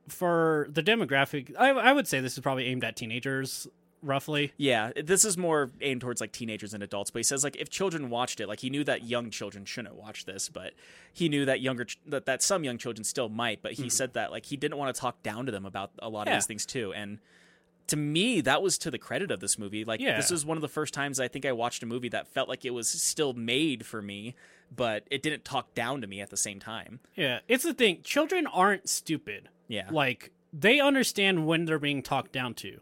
for the demographic. I, I would say this is probably aimed at teenagers, roughly. Yeah, this is more aimed towards like teenagers and adults, but he says like if children watched it, like he knew that young children shouldn't watch this, but he knew that younger ch- that, that some young children still might, but he said that like he didn't want to talk down to them about a lot. Yeah. of these things too. And to me, that was to the credit of this movie. Like Yeah. this was one of the first times I think I watched a movie that felt like it was still made for me, but it didn't talk down to me at the same time. Yeah, it's the thing. Children aren't stupid. Yeah. Like they understand when they're being talked down to.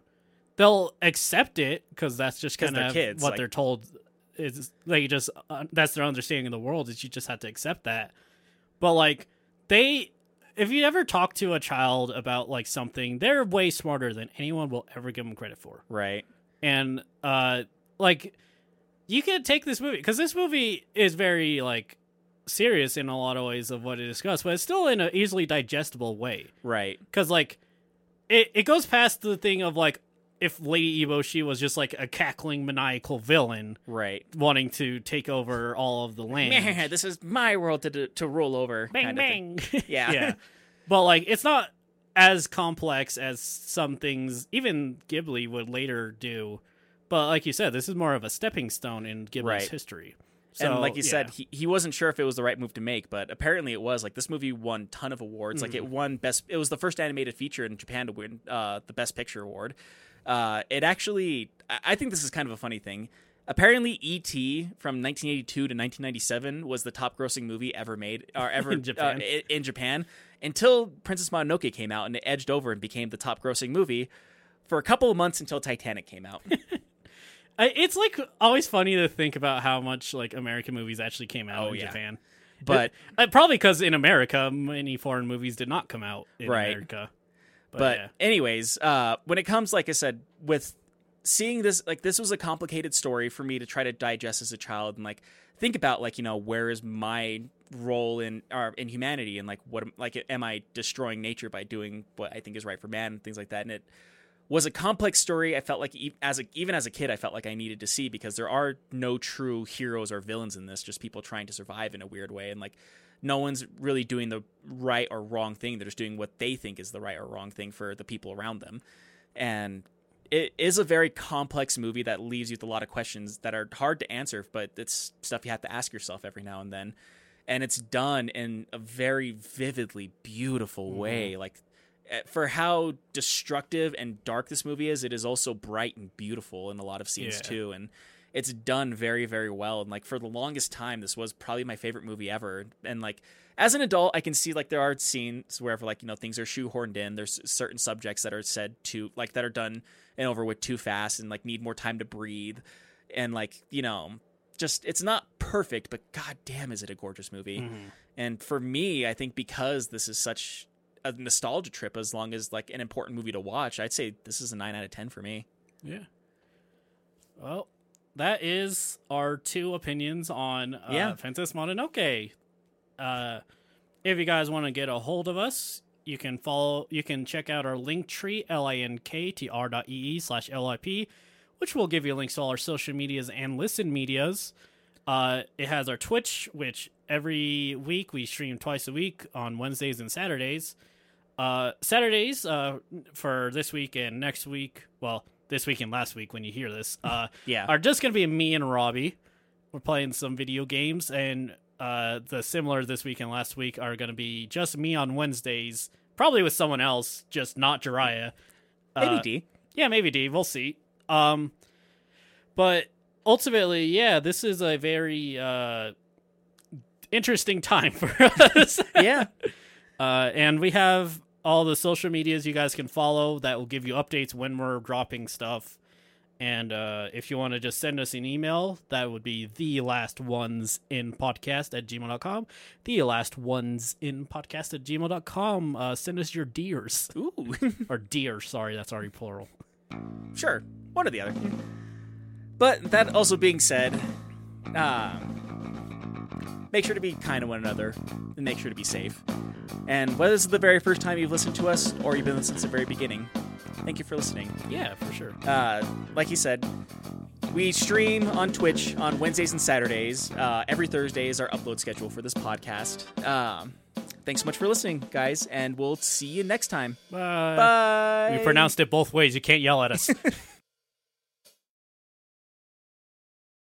They'll accept it because that's just kind of kids, what like- they're told. Is they just uh, that's their understanding of the world. Is you just have to accept that. But like they, if you ever talk to a child about like something, they're way smarter than anyone will ever give them credit for Right. and uh like you can take this movie because this movie is very like serious in a lot of ways of what it discussed but it's still in an easily digestible way Right. because like it, it goes past the thing of like if lady eboshi was just like a cackling maniacal villain Right. wanting to take over all of the land this is my world to to roll over. bang kind of bang Yeah. yeah but like it's not as complex as some things even ghibli would later do but like you said this is more of a stepping stone in ghibli's Right. history so, and like you yeah. said, he, he wasn't sure if it was the right move to make, but apparently it was. Like this movie won ton of awards. Like it Mm-hmm. won best. It was the first animated feature in Japan to win uh, the Best Picture award. Uh, it actually, I think this is kind of a funny thing. Apparently, E.T. from 1982 to 1997 was the top-grossing movie ever made, or ever In Japan. uh, in Japan, until Princess Mononoke came out and it edged over and became the top-grossing movie for a couple of months until Titanic came out. It's like always funny to think about how much like american movies actually came out Oh, in yeah. japan But uh, probably because in america many foreign movies did not come out in Right. america but, but yeah. anyways uh when it comes like i said with seeing this like this was a complicated story for me to try to digest as a child and like think about like you know where is my role in or in humanity and like what am- like am i destroying nature by doing what i think is right for man and things like that. And it was a complex story. I felt like as a, even as a kid i felt like i needed to see because there are no true heroes or villains in this just people trying to survive in a weird way. And like no one's really doing the right or wrong thing. They're just doing what they think is the right or wrong thing for the people around them. And it is a very complex movie that leaves you with a lot of questions that are hard to answer but it's stuff you have to ask yourself every now and then. And it's done in a very vividly beautiful way. Like eh, for how destructive and dark this movie is it is also bright and beautiful in a lot of scenes Yeah. too. And it's done very very well. And like for the longest time this was probably my favorite movie ever. And like as an adult i can see like there are scenes wherever like you know things are shoehorned in there's certain subjects that are said to like that are done and over with too fast and like need more time to breathe. And like you know just it's not perfect but god damn is it a gorgeous movie. Mhm. and for me i think because this is such a nostalgia trip as long as like an important movie to watch i'd say this is a 9 out of 10 for me. Yeah. Well, that is our two opinions on uh, Yeah. Princess Mononoke. Uh, if you guys want to get a hold of us, you can follow. You can check out our link tree l i n k t r dot e e slash l i p, which will give you links to all our social medias and listen medias. Uh, it has our Twitch, which every week we stream twice a week on Wednesdays and Saturdays. Uh, Saturdays uh, for this week and next week. Well, this week and last week when you hear this, uh, Yeah. are just gonna be me and Robbie. We're playing some video games, and uh, the similar this week and last week are gonna be just me on Wednesdays, probably with someone else, just not Jeriah. Maybe Uh, D. yeah, maybe D. We'll see. Um, but ultimately, yeah, this is a very uh, interesting time for us. Yeah. uh, and we have all the social medias you guys can follow that will give you updates when we're dropping stuff. And uh, if you want to just send us an email, that would be the last ones in podcast at gmail.com. The last ones in podcast at gmail.com. Uh, send us your deers. Ooh. or deer, sorry, that's already plural. sure. One or the other. But that also being said, uh, make sure to be kind to one another and make sure to be safe. And whether this is the very first time you've listened to us or you've been listening since the very beginning, thank you for listening. Yeah, for sure. uh, like you said, we stream on Twitch on Wednesdays and Saturdays. Uh, every Thursday is our upload schedule for this podcast. Um, thanks so much for listening, guys, and we'll see you next time. Bye. Bye. We pronounced it both ways. You can't yell at us.